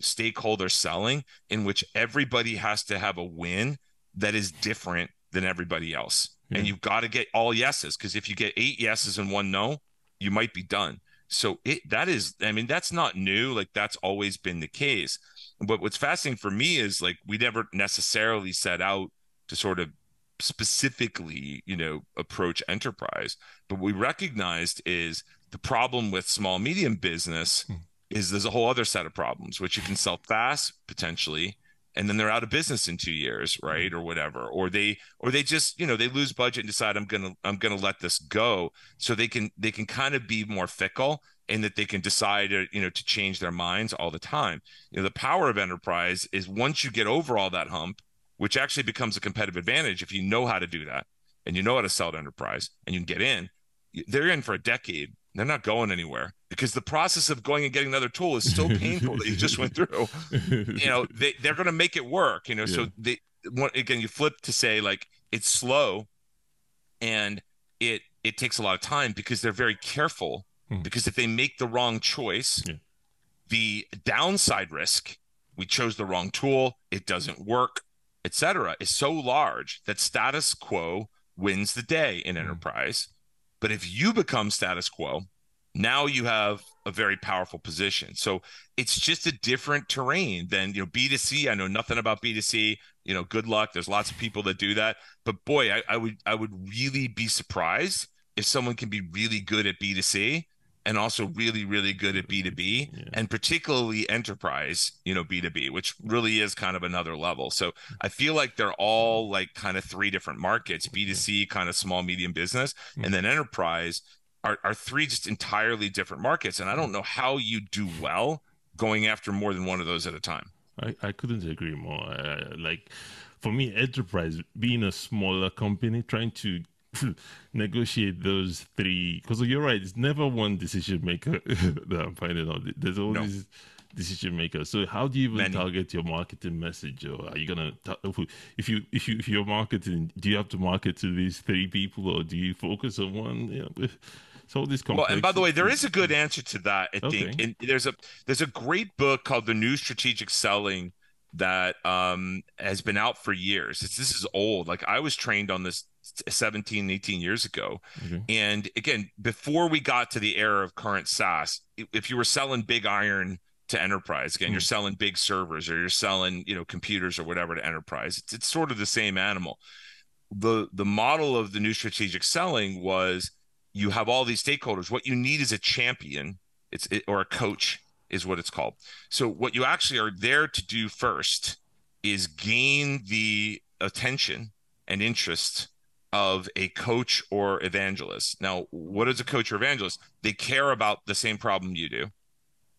stakeholder selling in which everybody has to have a win that is different than everybody else. Yeah. And you've got to get all yeses because if you get eight yeses and one no, you might be done. So it that is, I mean, that's not new. Like that's always been the case. But what's fascinating for me is like we never necessarily set out to sort of specifically, you know, approach enterprise. But what we recognized is the problem with small medium business hmm. is there's a whole other set of problems which you can sell fast potentially and then they're out of business in two years right or whatever or they or they just you know they lose budget and decide i'm gonna i'm gonna let this go so they can they can kind of be more fickle and that they can decide uh, you know to change their minds all the time. You know the power of enterprise is once you get over all that hump which actually becomes a competitive advantage if you know how to do that and you know how to sell to enterprise and you can get in they're in for a decade. They're not going anywhere because the process of going and getting another tool is so painful that you just went through. You know, they, they're going to make it work, you know. Yeah. So they, again, you flip to say like it's slow and it, it takes a lot of time because they're very careful. Hmm. Because if they make the wrong choice, yeah. the downside risk, we chose the wrong tool, it doesn't work, etc., is so large that status quo wins the day in hmm. enterprise. But if you become status quo, now you have a very powerful position. So it's just a different terrain than you know B2C. I know nothing about B2C. You know, good luck. There's lots of people that do that. But boy, I, I would I would really be surprised if someone can be really good at B2C and also really really good at b2b yeah. and particularly enterprise you know b2b which really is kind of another level so i feel like they're all like kind of three different markets b2c kind of small medium business and hmm. then enterprise are, are three just entirely different markets and i don't know how you do well going after more than one of those at a time. I, I couldn't agree more. Like for me enterprise being a smaller company trying to negotiate those three because you're right it's never one decision maker that i'm finding out. There's always no. decision maker. So how do you even Many. target your marketing message or are you gonna if you if you if you're marketing do you have to market to these three people or do you focus on one you know, so this well and by the way there is a good answer to that i okay. think and there's a there's a great book called the new strategic selling that um, has been out for years. It's, this is old. Like I was trained on this 17, 18 years ago. Mm-hmm. And again, before we got to the era of current SaaS, if you were selling big iron to enterprise, again, mm-hmm. you're selling big servers or you're selling, you know, computers or whatever to enterprise. It's, it's sort of the same animal. The the model of the new strategic selling was you have all these stakeholders. What you need is a champion, it's it, or a coach is what it's called. So what you actually are there to do first is gain the attention and interest of a coach or evangelist. Now, what is a coach or evangelist? They care about the same problem you do.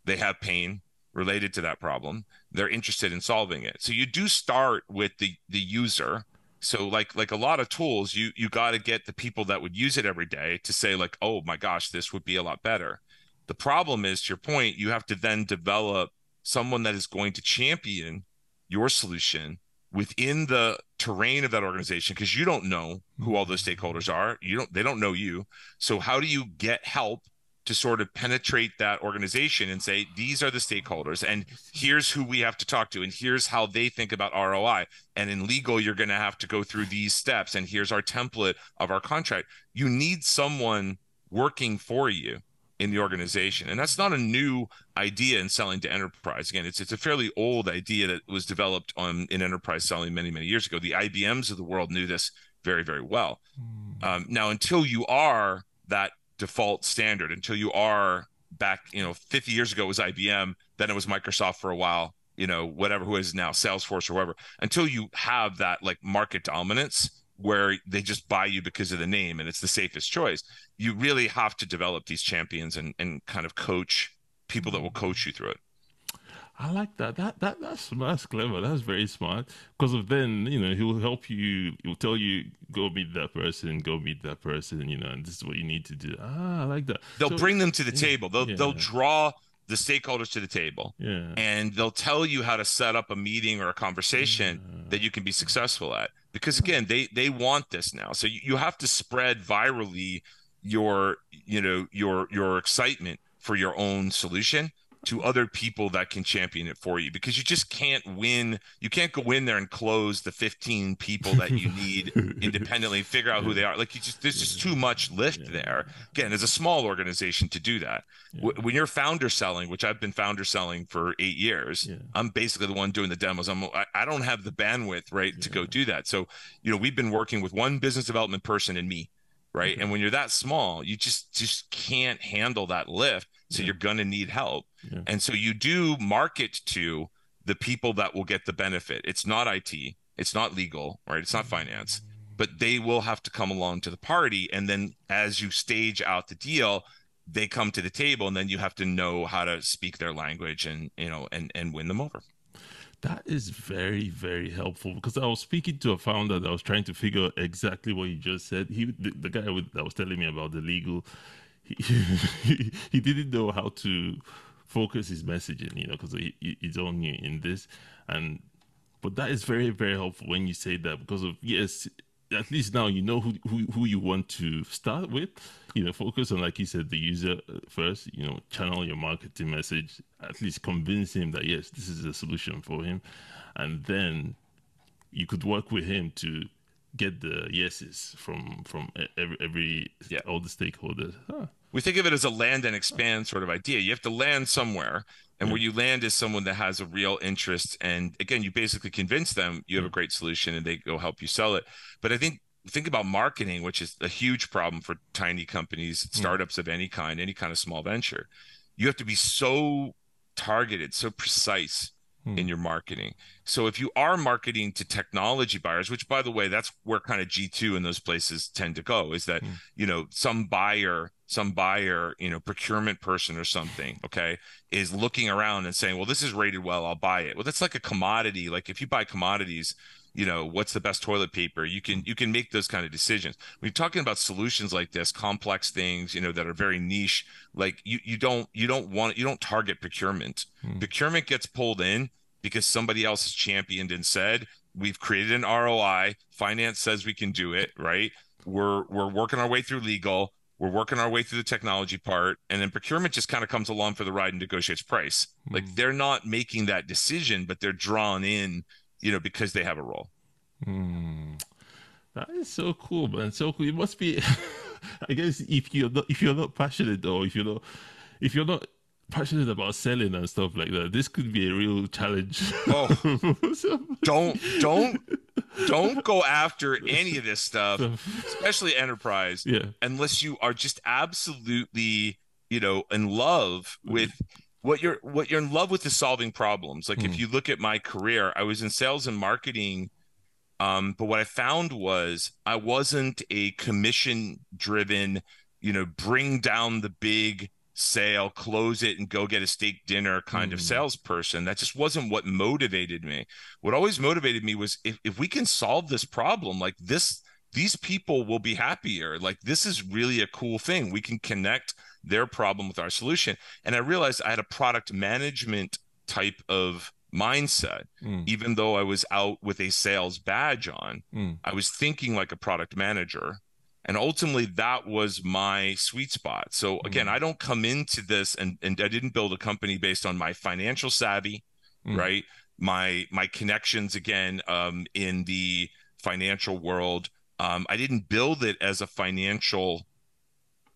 They have pain related to that problem. They're interested in solving it. So you do start with the the user. So like like a lot of tools, you you got to get the people that would use it every day to say like, "Oh my gosh, this would be a lot better." The problem is, to your point, you have to then develop someone that is going to champion your solution within the terrain of that organization because you don't know who all those mm-hmm. stakeholders are. You don't they don't know you. So how do you get help to sort of penetrate that organization and say these are the stakeholders and here's who we have to talk to and here's how they think about ROI and in legal you're going to have to go through these steps and here's our template of our contract you need someone working for you in the organization. And that's not a new idea in selling to enterprise. Again, it's it's a fairly old idea that was developed on in enterprise selling many many years ago. The IBMs of the world knew this very very well. Mm. Um, now, until you are that default standard, until you are back, you know, 50 years ago was IBM, then it was Microsoft for a while. You know, whatever who is now Salesforce or whatever. Until you have that like market dominance, where they just buy you because of the name and it's the safest choice. You really have to develop these champions and, and kind of coach people that will mm-hmm. coach you through it. I like that. That that that's that's clever. That's very smart. Because of then, you know, he'll help you. He'll tell you go meet that person, go meet that person. You know, and this is what you need to do. Ah, I like that. They'll so, bring them to the yeah, table. They'll yeah. they'll draw the stakeholders to the table. Yeah. And they'll tell you how to set up a meeting or a conversation yeah. that you can be successful at because again they they want this now so you, you have to spread virally your you know your your excitement for your own solution to other people that can champion it for you because you just can't win. You can't go in there and close the 15 people that you need independently, figure out who they are. Like you just, there's just too much lift yeah. there. Again, as a small organization to do that. Yeah. When you're founder selling, which I've been founder selling for eight years, yeah. I'm basically the one doing the demos. I'm, I, I don't have the bandwidth, right, to go do that. So, you know, we've been working with one business development person and me right mm-hmm. and when you're that small you just just can't handle that lift so yeah. you're going to need help. Yeah. and so you do market to the people that will get the benefit. It's not it it's not legal right? It's not finance. But they will have to come along to the party. And then as you stage out the deal they come to the table and then you have to know how to speak their language and you know and and win them over. That is very, very helpful because I was speaking to a founder that was trying to figure out exactly what you just said. He, the, the guy that was telling me about the legal, he, he, didn't know how to focus his messaging, you know, because he, he's all new in this. And, but that is very, very helpful when you say that because of, yes, at least now you know who, who, who you want to start with you know focus on like you said the user first you know channel your marketing message at least convince him that yes this is a solution for him and then you could work with him to get the yeses from from every, every yeah. all the stakeholders huh. we think of it as a land and expand sort of idea you have to land somewhere and yeah. where you land is someone that has a real interest and again you basically convince them you have a great solution and they go help you sell it but i think think about marketing which is a huge problem for tiny companies startups of any kind any kind of small venture you have to be so targeted so precise mm. in your marketing so if you are marketing to technology buyers which by the way that's where kind of g2 and those places tend to go is that mm. you know some buyer some buyer, you know, procurement person or something, okay, is looking around and saying, well, this is rated well, I'll buy it. Well, that's like a commodity. Like if you buy commodities, you know, what's the best toilet paper? You can you can make those kind of decisions. When you're talking about solutions like this, complex things, you know, that are very niche, like you you don't you don't want you don't target procurement. Hmm. Procurement gets pulled in because somebody else has championed and said, we've created an ROI, finance says we can do it, right? We're we're working our way through legal we're working our way through the technology part and then procurement just kind of comes along for the ride and negotiates price mm. like they're not making that decision but they're drawn in you know because they have a role. Mm. that is so cool man. So cool. It must be i guess if you're not if you're not passionate or if you're not if you're not passionate about selling and stuff like that this could be a real challenge. Oh. Don't don't don't go after any of this stuff, especially enterprise, yeah. unless you are just absolutely, you know, in love with what you're what you're in love with is solving problems. Like mm. if hmm. you look at my career, I was in sales and marketing. Um, but what I found was I wasn't a commission driven, you know, bring down the big sale, close it, and go get a steak dinner kind mm. of salesperson. That just wasn't what motivated me. What always motivated me was if, if we can solve this problem, like this, these people will be happier. Like this is really a cool thing. We can connect their problem with our solution. And I realized I had a product management type of mindset. Mm. Even though I was out with a sales badge on, mm. I was thinking like a product manager and ultimately that was my sweet spot so again mm-hmm. i don't come into this and, and i didn't build a company based on my financial savvy mm-hmm. right my my connections again um, in the financial world um, i didn't build it as a financial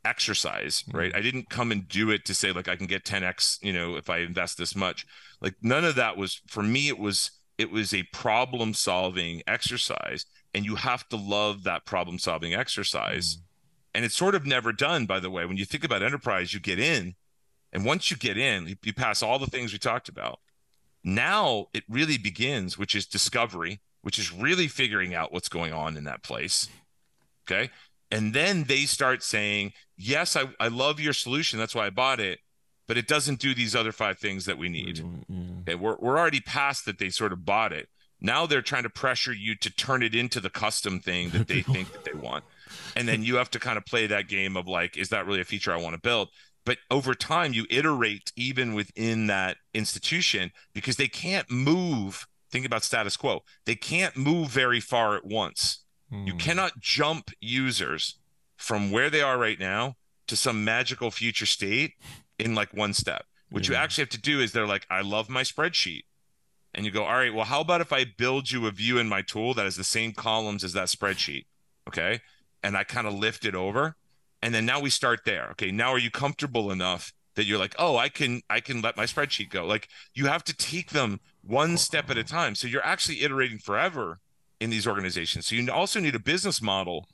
exercise mm-hmm. right i didn't come and do it to say like i can get 10x you know if i invest this much. Like none of that was for me it was it was a problem solving exercise and you have to love that problem solving exercise. Mm. and it's sort of never done by the way. When you think about enterprise you get in and once you get in you, you pass all the things we talked about. Now it really begins which is discovery which is really figuring out what's going on in that place. Okay and then they start saying yes i, I love your solution that's why i bought it but it doesn't do these other five things that we need yeah. okay we're, we're already past that they sort of bought it now they're trying to pressure you to turn it into the custom thing that they think that they want. And then you have to kind of play that game of like, is that really a feature I want to build? But over time, you iterate even within that institution because they can't move. Think about status quo. They can't move very far at once. You hmm. cannot jump users from where they are right now to some magical future state in like one step What you actually have to do is they're like, I love my spreadsheet. And you go, all right, well, how about if I build you a view in my tool that has the same columns as that spreadsheet? Okay. And I kind of lift it over. And then now we start there. Okay. Now are you comfortable enough that you're like, oh, I can I can let my spreadsheet go. Like you have to take them one step at a time. So you're actually iterating forever in these organizations. So you also need a business model.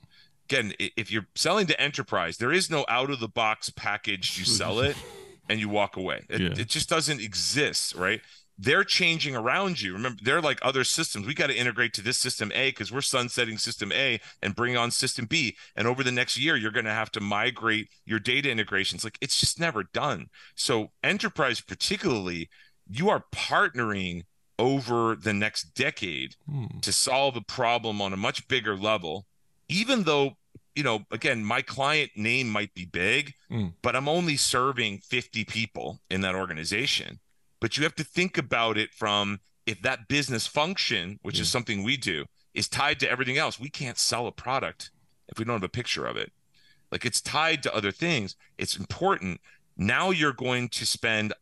Again, if you're selling to enterprise, there is no out of the box package. You sell it and you walk away. It, yeah. it just doesn't exist, right? they're changing around you. Remember, they're like other systems. We got to integrate to this system A because we're sunsetting system A and bring on system B. And over the next year, you're going to have to migrate your data integrations. Like it's just never done. So, enterprise, particularly, you are partnering over the next decade hmm. to solve a problem on a much bigger level, even though you know, again, my client name might be big, mm. but I'm only serving 50 people in that organization but you have to think about it from if that business function, which is something we do, is tied to everything else. We can't sell a product if we don't have a picture of it. Like it's tied to other things. It's important. Now you're going to spend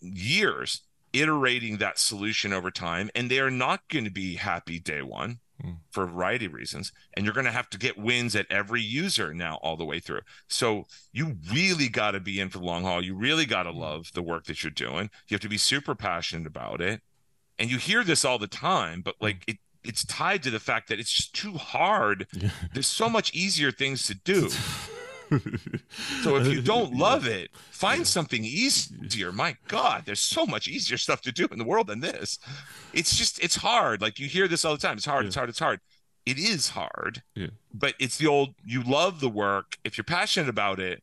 years iterating that solution over time, and they are not going to be happy day one mm. for a variety of reasons. And you're going to have to get wins at every user now all the way through. So you really got to be in for the long haul. You really got to hmm. love the work that you're doing. You have to be super passionate about it. And you hear this all the time, but hmm. like it, it's tied to the fact that it's just too hard. Yeah. There's so much easier things to do. so if you don't love it, find something easier. My God, there's so much easier stuff to do in the world than this. It's just it's hard. Like you hear this all the time. It's hard. Yeah. It's hard. It's hard. It is hard. Yeah. But it's the old. You love the work. If you're passionate about it,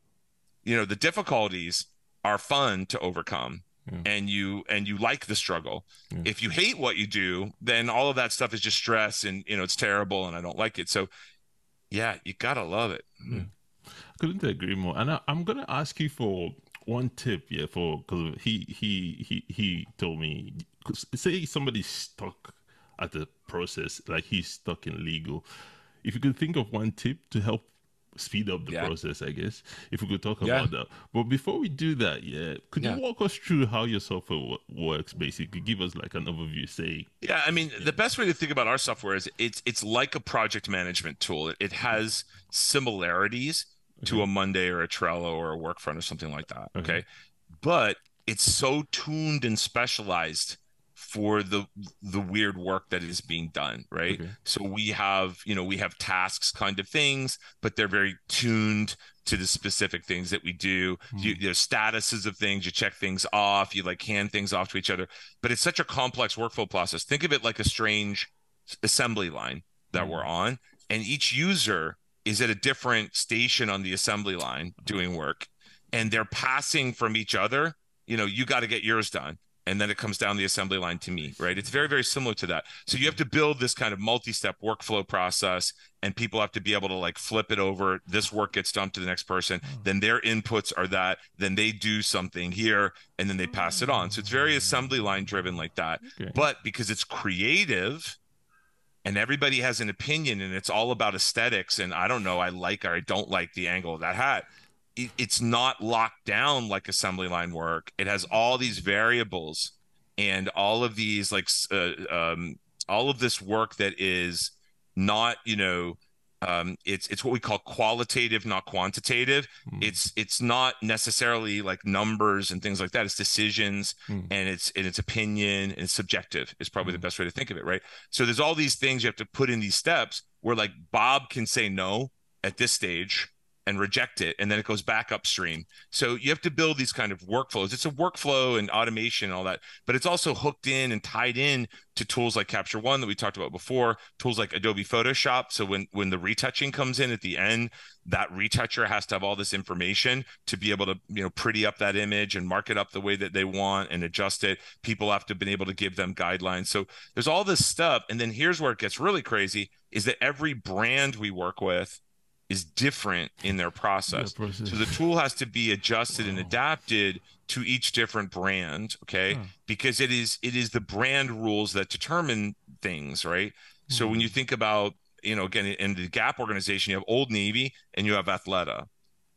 you know the difficulties are fun to overcome. Yeah. and you and you like the struggle yeah. if you hate what you do then all of that stuff is just stress and you know it's terrible and i don't like it so yeah you gotta love it yeah couldn't agree more. And I, am gonna ask you for one tip, yeah, for because he he he he told me, say somebody's stuck at the process, like he's stuck in legal. If you could think of one tip to help speed up the yeah. process, I guess, if we could talk yeah. about that. But before we do that, yeah, could yeah. you walk us through how your software w- works? Basically, give us like an overview. Say, yeah, I mean, the best way to think about our software is it's it's like a project management tool. It, it has similarities to a Monday or a Trello or a Workfront or something like that. Okay. okay. But it's so tuned and specialized for the the weird work that is being done right okay. so we have you know we have tasks kind of things but they're very tuned to the specific things that we do mm. you, there's statuses of things you check things off you like hand things off to each other but it's such a complex workflow process think of it like a strange assembly line that mm. we're on and each user is at a different station on the assembly line doing work and they're passing from each other you know you got to get yours done. And then it comes down the assembly line to me right? It's very very similar to that. So you have to build this kind of multi-step workflow process and people have to be able to like flip it over. This work gets dumped to the next person. Oh. then their inputs are that. Then they do something here and then they pass it on. So it's very hmm. assembly line driven like that. Okay. but because it's creative and everybody has an opinion and it's all about aesthetics and i don't know i like or i don't like the angle of that hat. It, it's not locked down like assembly line work. It has all these variables and all of these like uh, um, all of this work that is not you know um, it's it's what we call qualitative, not quantitative. Mm. It's it's not necessarily like numbers and things like that. It's decisions mm. and it's and it's opinion and it's subjective is probably mm. the hmm. best way to think of it, right? So there's all these things you have to put in these steps where like Bob can say no at this stage and reject it and then it goes back upstream. So you have to build these kind of workflows. It's a workflow and automation and all that but it's also hooked in and tied in to tools like capture one that we talked about before tools like adobe photoshop. So when when the retouching comes in at the end that retoucher has to have all this information to be able to you know pretty up that image and mark it up the way that they want and adjust it. People have to have been able to give them guidelines. So there's all this stuff and then here's where it gets really crazy is that every brand we work with is different in their process. process. So the tool has to be adjusted wow. and adapted to each different brand, okay? Huh. Because it is it is the brand rules that determine things, right? Mm-hmm. So when you hmm. think about, you know, again in the Gap organization, you have Old Navy and you have Athleta.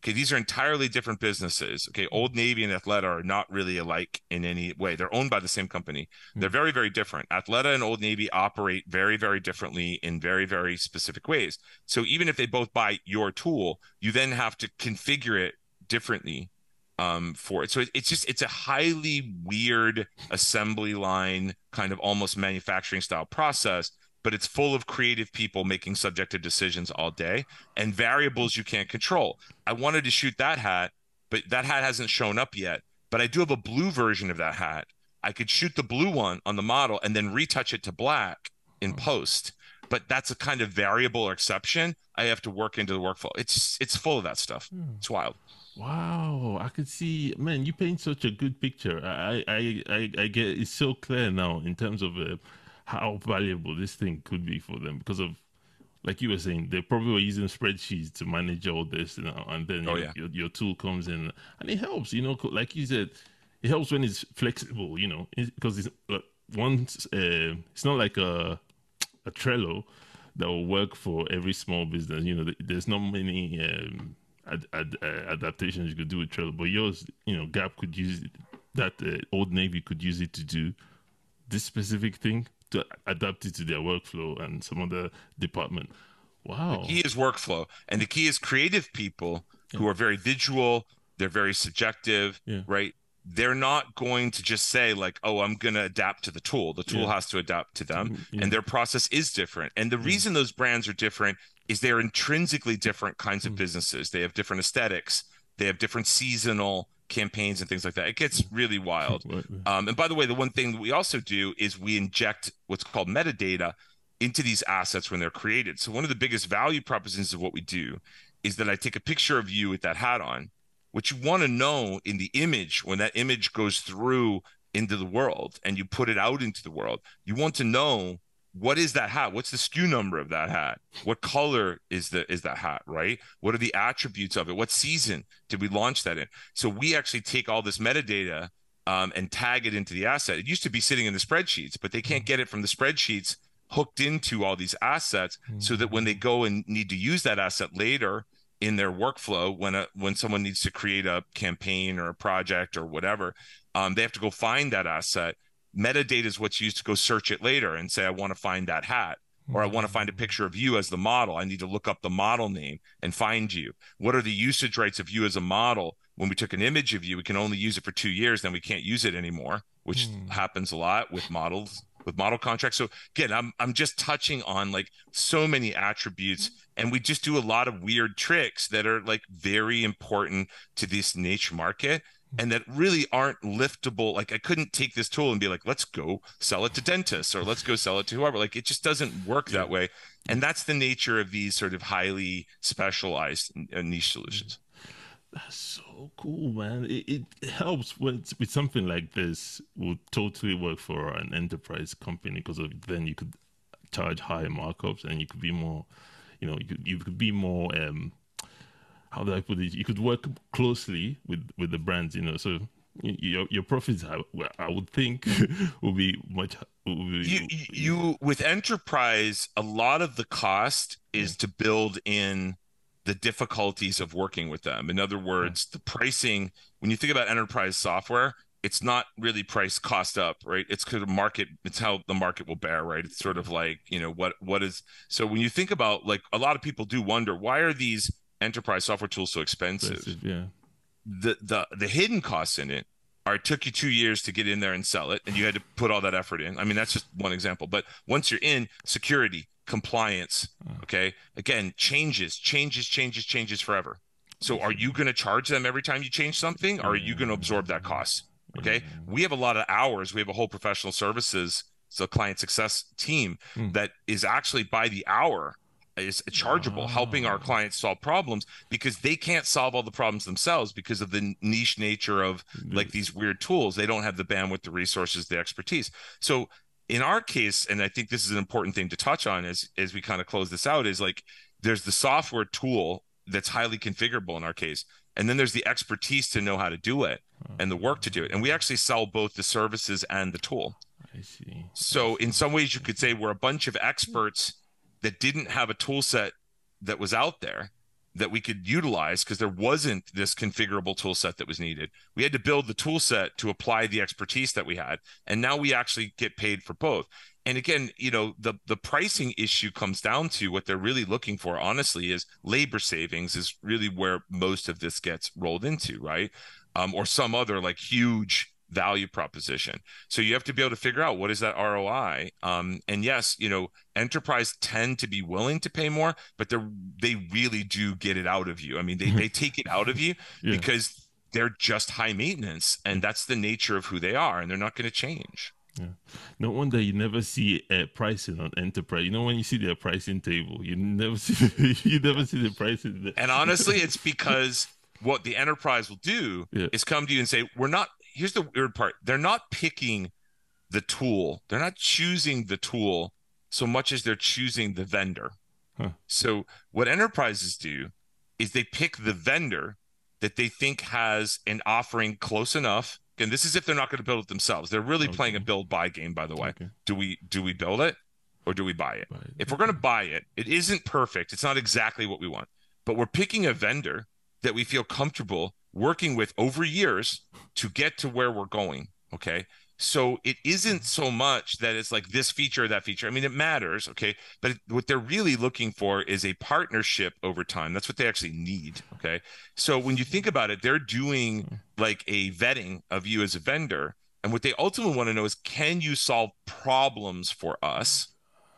Okay, these are entirely different businesses. Okay, Old Navy and Athleta are not really alike in any way. They're owned by the same company. Mm-hmm. They're very, very different. Athleta and Old Navy operate very, very differently in very, very specific ways. So even if they both buy your tool, you then have to configure it differently um, for it. So it, it's just it's a highly weird assembly line kind of almost manufacturing style process but it's full of creative people making subjective decisions all day and variables you can't control. I wanted to shoot that hat, but that hat hasn't shown up yet. But I do have a blue version of that hat. I could shoot the blue one on the model and then retouch it to black in post. But that's a kind of variable or exception I have to work into the workflow. It's it's full of that stuff. Hmm. It's wild. Wow, I could see, man. You paint such a good picture. I, I, I, I get it's so clear now in terms of uh, how valuable this thing could be for them because of like you were saying, they probably were using spreadsheets to manage all this, you know, and then oh, your, yeah. your, your, tool comes in and it helps, you know, like you said, it helps when it's flexible, you know, because it's uh, once uh, it's not like a a Trello that will work for every small business. You know, there's not many um, ad, ad, uh, adaptations you could do with Trello, but yours, you know, Gap could use it, that uh, Old Navy could use it to do this specific thing to adapt it to their workflow and some other department. Wow. The key is workflow. And the key is creative people yeah. who are very visual, they're very subjective, yeah. right? They're not going to just say, like, oh, I'm going to adapt to the tool. The tool yeah. has to adapt to them. And their process is different. And the reason those brands are different is they're intrinsically different kinds of mm. businesses. They have different aesthetics, they have different seasonal campaigns and things like that. It gets really wild. Um, and by the way, the one thing that we also do is we inject what's called metadata into these assets when they're created. So one of the biggest value propositions of what we do is that I take a picture of you with that hat on. What you want to know in the image when that image goes through into the world and you put it out into the world, you want to know what is that hat? What's the SKU number of that hat? What color is the is that hat right? What are the attributes of it? What season did we launch that in? So we actually take all this metadata um, and tag it into the asset. It used to be sitting in the spreadsheets but they can't mm-hmm. get it from the spreadsheets hooked into all these assets mm-hmm. so that when they go and need to use that asset later in their workflow when a when someone needs to create a campaign or a project or whatever um, they have to go find that asset metadata is what's used to go search it later and say, I want to find that hat or I want to find a picture of you as the model. I need to look up the model name and find you. What are the usage rights of you as a model? When we took an image of you, we can only use it for two years, then we can't use it anymore, which hmm. happens a lot with models with model contracts. So again, I'm I'm just touching on like so many attributes and we just do a lot of weird tricks that are like very important to this niche market and that really aren't liftable. Like I couldn't take this tool and be like, let's go sell it to dentists or let's go sell it to whoever. Like it just doesn't work that way. And that's the nature of these sort of highly specialized uh, niche solutions. That's so cool, man. It, it helps with with something like this would totally work for an enterprise company because of then you could charge higher markups and you could be more, you know, you could, you could be more um, how do I put it? You could work closely with with the brands, you know. So your your profits, I, I would think, will be much. Will be, you, you with enterprise, a lot of the cost is yeah. to build in the difficulties of working with them. In other words, yeah. the pricing. When you think about enterprise software, it's not really price cost up, right? It's kind of market. It's how the market will bear, right? It's sort of like you know what what is. So when you think about like a lot of people do wonder why are these enterprise software tools so expensive. expensive yeah. The the the hidden costs in it are it took you two years to get in there and sell it, and you had to put all that effort in. I mean, that's just one example. But once you're in, security, compliance, uh. okay, again, changes, changes, changes, changes forever. So are you going to charge them every time you change something, or are you going to absorb that cost? Okay, we have a lot of hours. We have a whole professional services, so client success team mm. that is actually by the hour is chargeable, oh. helping our ah. clients solve problems because they can't solve all the problems themselves because of the niche nature of mm-hmm. like these weird tools. They don't have the bandwidth, the resources, the expertise. So in our case, and I think this is an important thing to touch on as as we kind of close this out, is like there's the software tool that's highly configurable in our case. And then there's the expertise to know how to do it ah. and the work to do it. And we actually sell both the services and the tool. I see. So in some ways you could say we're a bunch of hmm. experts that didn't have a tool set that was out there that we could utilize because there wasn't this configurable tool set that was needed. We had to build the tool set to apply the expertise that we had. And now we actually get paid for both. And again, you know, the the pricing issue comes down to what they're really looking for, honestly, is labor savings is really where most of this gets rolled into, right? Um, or some other like huge value proposition. So you have to be able to figure out what is that ROI. Um, and yes, you know, enterprise tend to be willing to pay more, but they're they really do get it out of you. I mean, they they take it out of you yeah. because they're just high maintenance, and that's the nature of who they are, and they're not going to change. Yeah. No wonder you never see a pricing on enterprise. You know when you see their pricing table, you never see you never see the pricing. And honestly, it's because what the enterprise will do yeah. is come to you and say, "We're not here's the weird part. They're not picking the tool. They're not choosing the tool so much as they're choosing the vendor. Huh. so what enterprises do is they pick the vendor that they think has an offering close enough. And this is if they're not going to build it themselves. They're really okay. playing a build buy game by the way. Okay. do we do we build it or do we buy it, buy it. if we're going to buy it it isn't perfect. It's not exactly what we want. But we're picking a vendor that we feel comfortable working with over years to get to where we're going. Okay. So it isn't so much that it's like this feature or that feature. I mean, it matters, okay, but what they're really looking for is a partnership over time. That's what they actually need, okay. So when you think about it, they're doing hmm. like a vetting of you as a vendor, and what they ultimately want to know is, can you solve problems for us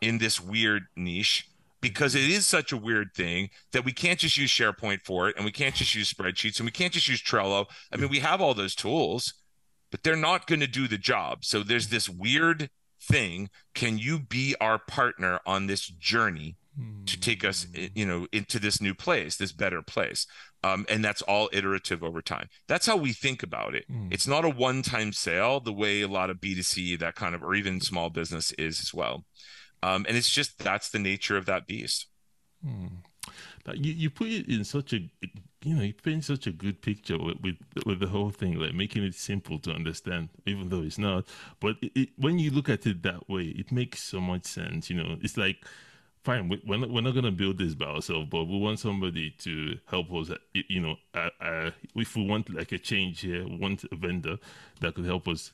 in this weird niche? Because it is such a weird thing that we can't just use SharePoint for it and we can't just use spreadsheets and we can't just use Trello. I mean, we have all those tools, but they're not going to do the job. So there's this weird thing. Can you be our partner on this journey to take us, hmm. you know, into this new place, this better place? Um, and that's all iterative over time. That's how we think about it. Mm. It's not a one-time sale the way a lot of B2C, that kind of, or even small business is as well. Um, and it's just that's the nature of that beast. Hmm. You you put it in such a you know you paint such a good picture with, with, with the whole thing, like making it simple to understand, even though it's not. But it, it, when you look at it that way, it makes so much sense. You know, it's like fine, we're not, we're not going to build this by ourselves, but we want somebody to help us. You know, uh, uh, if we want like a change here, we want a vendor that could help us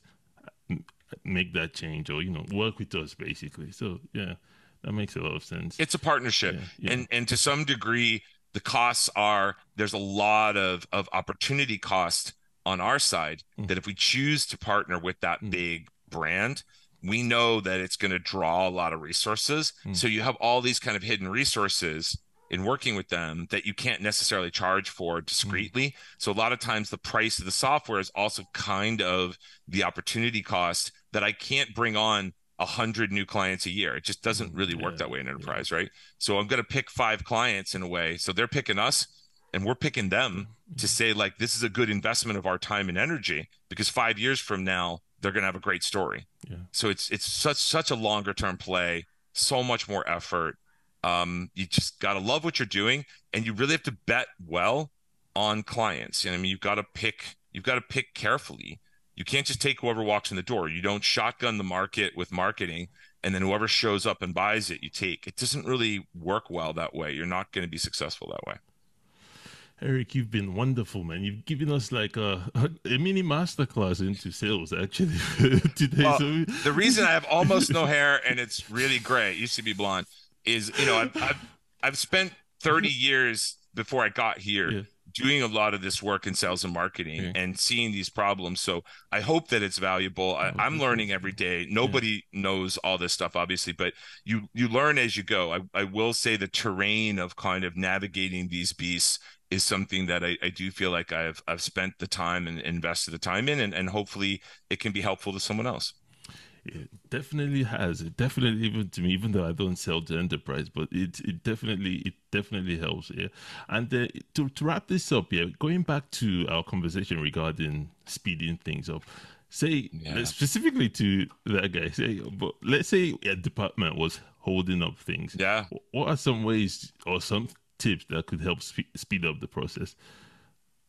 make that change or you know work with us basically so yeah that makes a lot of sense it's a partnership yeah, yeah. and and to some degree the costs are there's a lot of of opportunity cost on our side mm. that if we choose to partner with that mm. big brand we know that it's going to draw a lot of resources mm. so you have all these kind of hidden resources in working with them that you can't necessarily charge for discreetly. Mm. So a lot of times the price of the software is also kind of the opportunity cost that I can't bring on a hundred new clients a year. It just doesn't really work yeah, that way in enterprise, yeah. right? So I'm going to pick five clients in a way. So they're picking us and we're picking them to say like, this is a good investment of our time and energy because five years from now, they're going to have a great story. Yeah. So it's, it's such, such a longer term play, so much more effort um, you just got to love what you're doing, and you really have to bet well on clients. You know, I mean, you've got to pick. You've got to pick carefully. You can't just take whoever walks in the door. You don't shotgun the market with marketing, and then whoever shows up and buys it, you take. It doesn't really work well that way. You're not going to be successful that way. Eric, you've been wonderful, man. You've given us like a, a mini masterclass into sales, actually, today. Well, so... the reason I have almost no hair and it's really gray, it used to be blonde, is you know I've I've, I've spent 30 years before I got here yeah. doing a lot of this work in sales and marketing yeah. and seeing these problems. So I hope that it's valuable. I, oh, am learning every day. Nobody yeah. knows all this stuff, obviously, but you you learn as you go. I, I will say the terrain of kind of navigating these beasts is something that I, I do feel like I've I've spent the time and invested the time in and, and hopefully it can be helpful to someone else. It definitely has. It definitely even to me, even though I don't sell to enterprise, but it it definitely it definitely helps. Yeah, and uh, to to wrap this up, yeah, going back to our conversation regarding speeding things up. Say yeah. specifically to that guy. Say, but let's say a department was holding up things. Yeah. What are some ways or some tips that could help spe- speed up the process?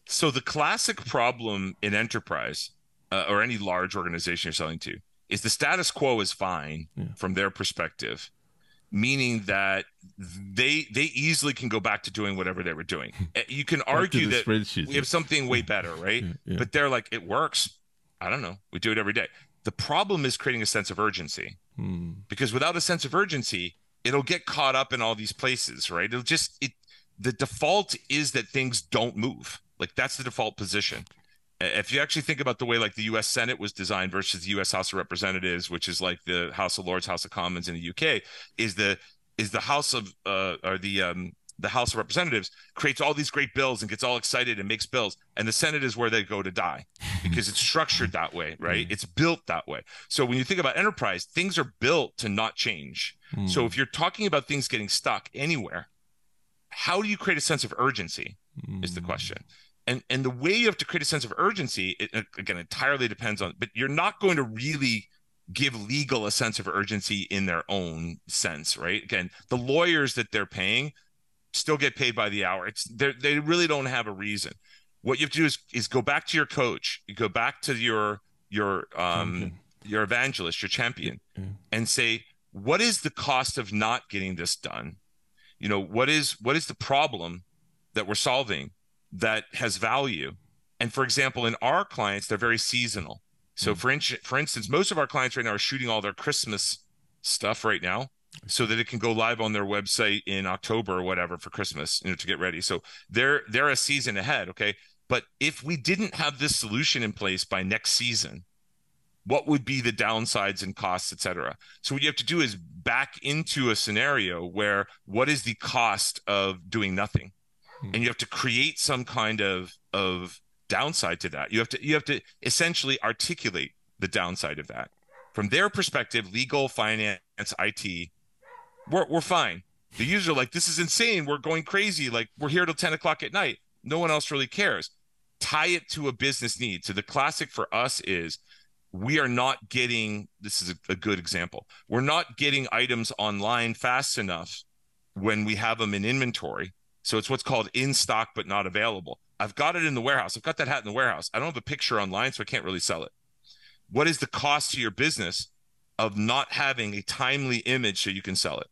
So the classic problem in enterprise uh, or any large organization you're selling to is the status quo is fine yeah. from their perspective. meaning that they they easily can go back to doing whatever they were doing. Eh, you can argue that we have something way better, right? Yeah, yeah. But they're like, it works. I don't know. We do it every day. The problem is creating a sense of urgency. Hmm. Because without a sense of urgency, it'll get caught up in all these places, right? It'll just it the default is that things don't move. Like that's the default position. If you actually think about the way like the US Senate was designed versus the US House of Representatives, which is like the House of Lords, House of Commons in the UK, is the is the House of uh, or the um, the House of Representatives creates all these great bills and gets all excited and makes bills, and the Senate is where they go to die because it's structured that way, right? Mm. It's built that way. So when you think about enterprise, things are built to not change. Mm. So if you're talking about things getting stuck anywhere, how do you create a sense of urgency? Mm. Is the question. And and the way you have to create a sense of urgency, it, again, entirely depends on. But you're not going to really give legal a sense of urgency in their own sense, right? Again, the lawyers that they're paying still get paid by the hour. It's they really don't have a reason. What you have to do is is go back to your coach, you go back to your your um champion. your evangelist, your champion, yeah. and say, what is the cost of not getting this done? You know, what is what is the problem that we're solving that has value? And for example, in our clients, they're very seasonal. So mm. for in- for instance, most of our clients right now are shooting all their Christmas stuff right now so that it can go live on their website in October or whatever for Christmas, you know, to get ready. So they're they're a season ahead, okay? But if we didn't have this solution in place by next season, what would be the downsides and costs, et cetera? So what you have to do is back into a scenario where what is the cost of doing nothing? Hmm. And you have to create some kind of of downside to that. You have to you have to essentially articulate the downside of that. From their perspective, legal, finance, IT, we're, we're fine. The user like, this is insane. We're going crazy. Like we're here till 10 o'clock at night. No one else really cares. Tie it to a business need. So the classic for us is we are not getting, this is a, a good example. We're not getting items online fast enough when we have them in inventory. So it's what's called in stock, but not available. I've got it in the warehouse. I've got that hat in the warehouse. I don't have a picture online, so I can't really sell it. What is the cost to your business of not having a timely image so you can sell it?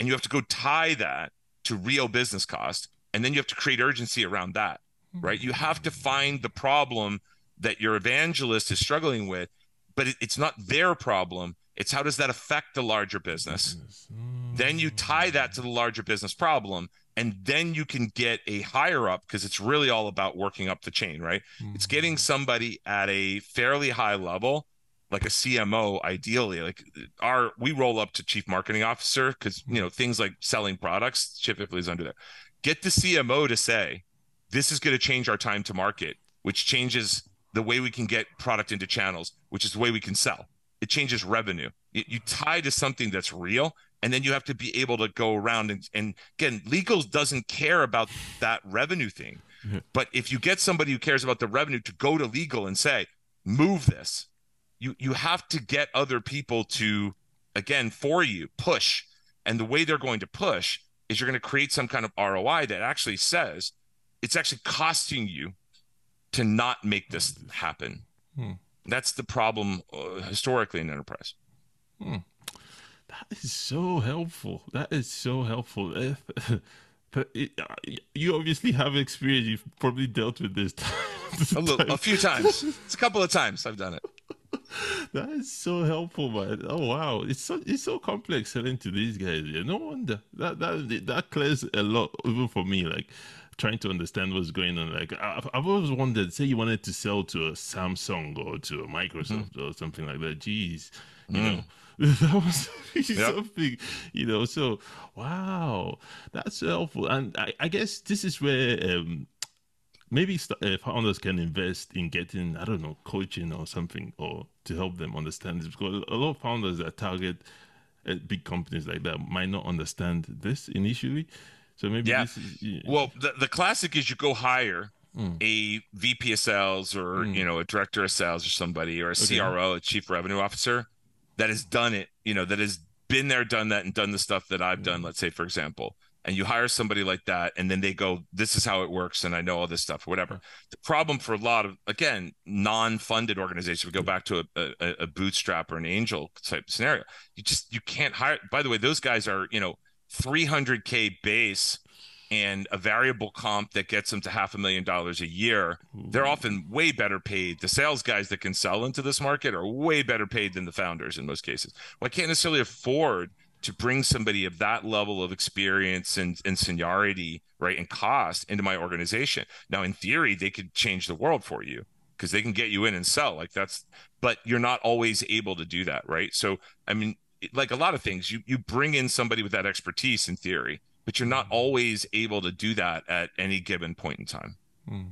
and you have to go tie that to real business cost and then you have to create urgency around that hmm. right you have to find the problem that your evangelist is struggling with but it, it's not their problem it's how does that affect the larger business hmm. then you tie that to the larger business problem and then you can get a higher up because it's really all about working up the chain right? Mm-hmm. it's getting somebody at a fairly high level like a CMO ideally like our we roll up to chief marketing officer cuz you know things like selling products typically is under there. Get the CMO to say this is going to change our time to market which changes the way we can get product into channels which is the way we can sell. It changes revenue. You, you tie to something that's real and then you have to be able to go around and, and again legals doesn't care about that revenue thing mm-hmm. but if you get somebody who cares about the revenue to go to legal and say move this you you have to get other people to again for you push and the way they're going to push is you're going to create some kind of ROI that actually says it's actually costing you to not make this happen. Hmm. That's the problem uh, historically in enterprise. Hmm. That is so helpful. That is so helpful. but it, you obviously have experience. You've probably dealt with this. a, little, a few times. It's a couple of times I've done it. that is so helpful, man. Oh wow, it's so it's so complex selling to these guys. Yeah, no wonder that that that clears a lot even for me. Like trying to understand what's going on. Like I've, I've always wondered, say you wanted to sell to a Samsung or to a Microsoft mm-hmm. or something like that. Jeez, you mm. know. that was yep. something, you know. So, wow, that's helpful. And I, I guess this is where um, maybe uh, founders can invest in getting i don't know coaching or something or to help them understand this because a lot of founders that target uh, big companies like that might not understand this initially so maybe yeah. Is, yeah. well the, the classic is you go hire mm. a vp of sales or mm. you know a director of sales or somebody or a okay. cro a chief revenue officer that has done it you know that has been there done that and done the stuff that i've done mm-hmm. let's say for example and you hire somebody like that and then they go this is how it works and i know all this stuff or whatever. The problem for a lot of again non-funded organizations we go back to a, a, a bootstrap or an angel type scenario. You just you can't hire by the way those guys are you know 300k base and a variable comp that gets them to half a million dollars a year, they're often way better paid. The sales guys that can sell into this market are way better paid than the founders in most cases. Well, I can't necessarily afford to bring somebody of that level of experience and, and seniority, right, and cost into my organization. Now, in theory, they could change the world for you because they can get you in and sell. Like that's, but you're not always able to do that, right? So, I mean, like a lot of things, you you bring in somebody with that expertise in theory, but you're not always able to do that at any given point in time. Mm.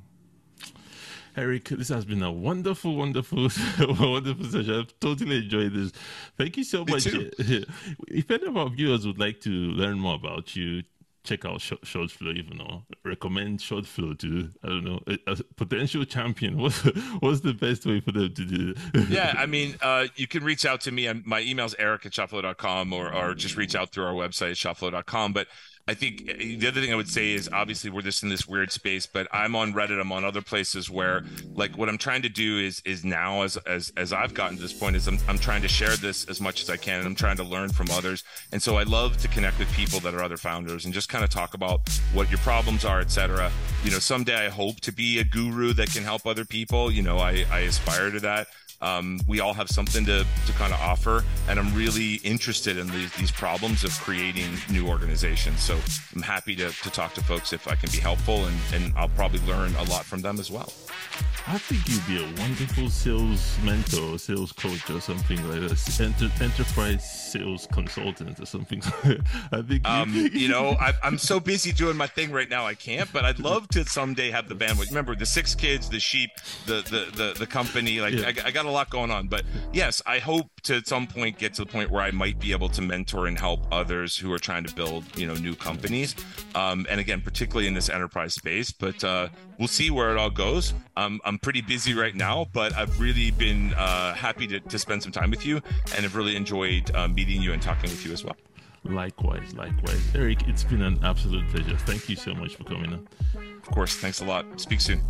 Eric, this has been a wonderful, wonderful, wonderful session. I've totally enjoyed this. Thank you so Me much. too. If any of our viewers would like to learn more about you, check out Sh- ShotFlow, even or recommend ShotFlow to, I don't know, a, a potential champion. What's, what's the best way for them to do it? yeah, I mean, uh, you can reach out to me. My email is eric at shotflow.com or, or just reach out through our website, shotflow.com. But I think uh, the other thing I would say is obviously we're just in this weird space, but I'm on Reddit, I'm on other places where like what I'm trying to do is is now as as as I've gotten to this point is I'm I'm trying to share this as much as I can and I'm trying to learn from others. And so I love to connect with people that are other founders and just kind of talk about what your problems are, etc. You know, someday I hope to be a guru that can help other people. You know, I, I aspire to that. Um, we all have something to, to kind of offer, and I'm really interested in these, these problems of creating new organizations. So I'm happy to, to talk to folks if I can be helpful, and, and I'll probably learn a lot from them as well. I think you'd be a wonderful sales mentor, sales coach, or something like that. Enter, enterprise sales consultant or something. I think um, you know I, am so busy doing my thing right now, I can't. But I'd love to someday have the bandwidth. Remember the six kids, the sheep, the the the, the company. Like yeah. I, I got a lot going on. But yes, I hope to at some point get to the point where I might be able to mentor and help others who are trying to build you know new companies. Um, and again, particularly in this enterprise space. But uh, we'll see where it all goes. Um, I'm pretty busy right now, but I've really been uh, happy to, to spend some time with you, and have really enjoyed um, meeting you and talking with you as well. Likewise, likewise, Eric. It's been an absolute pleasure. Thank you so much for coming on. Of course. Thanks a lot. Speak soon.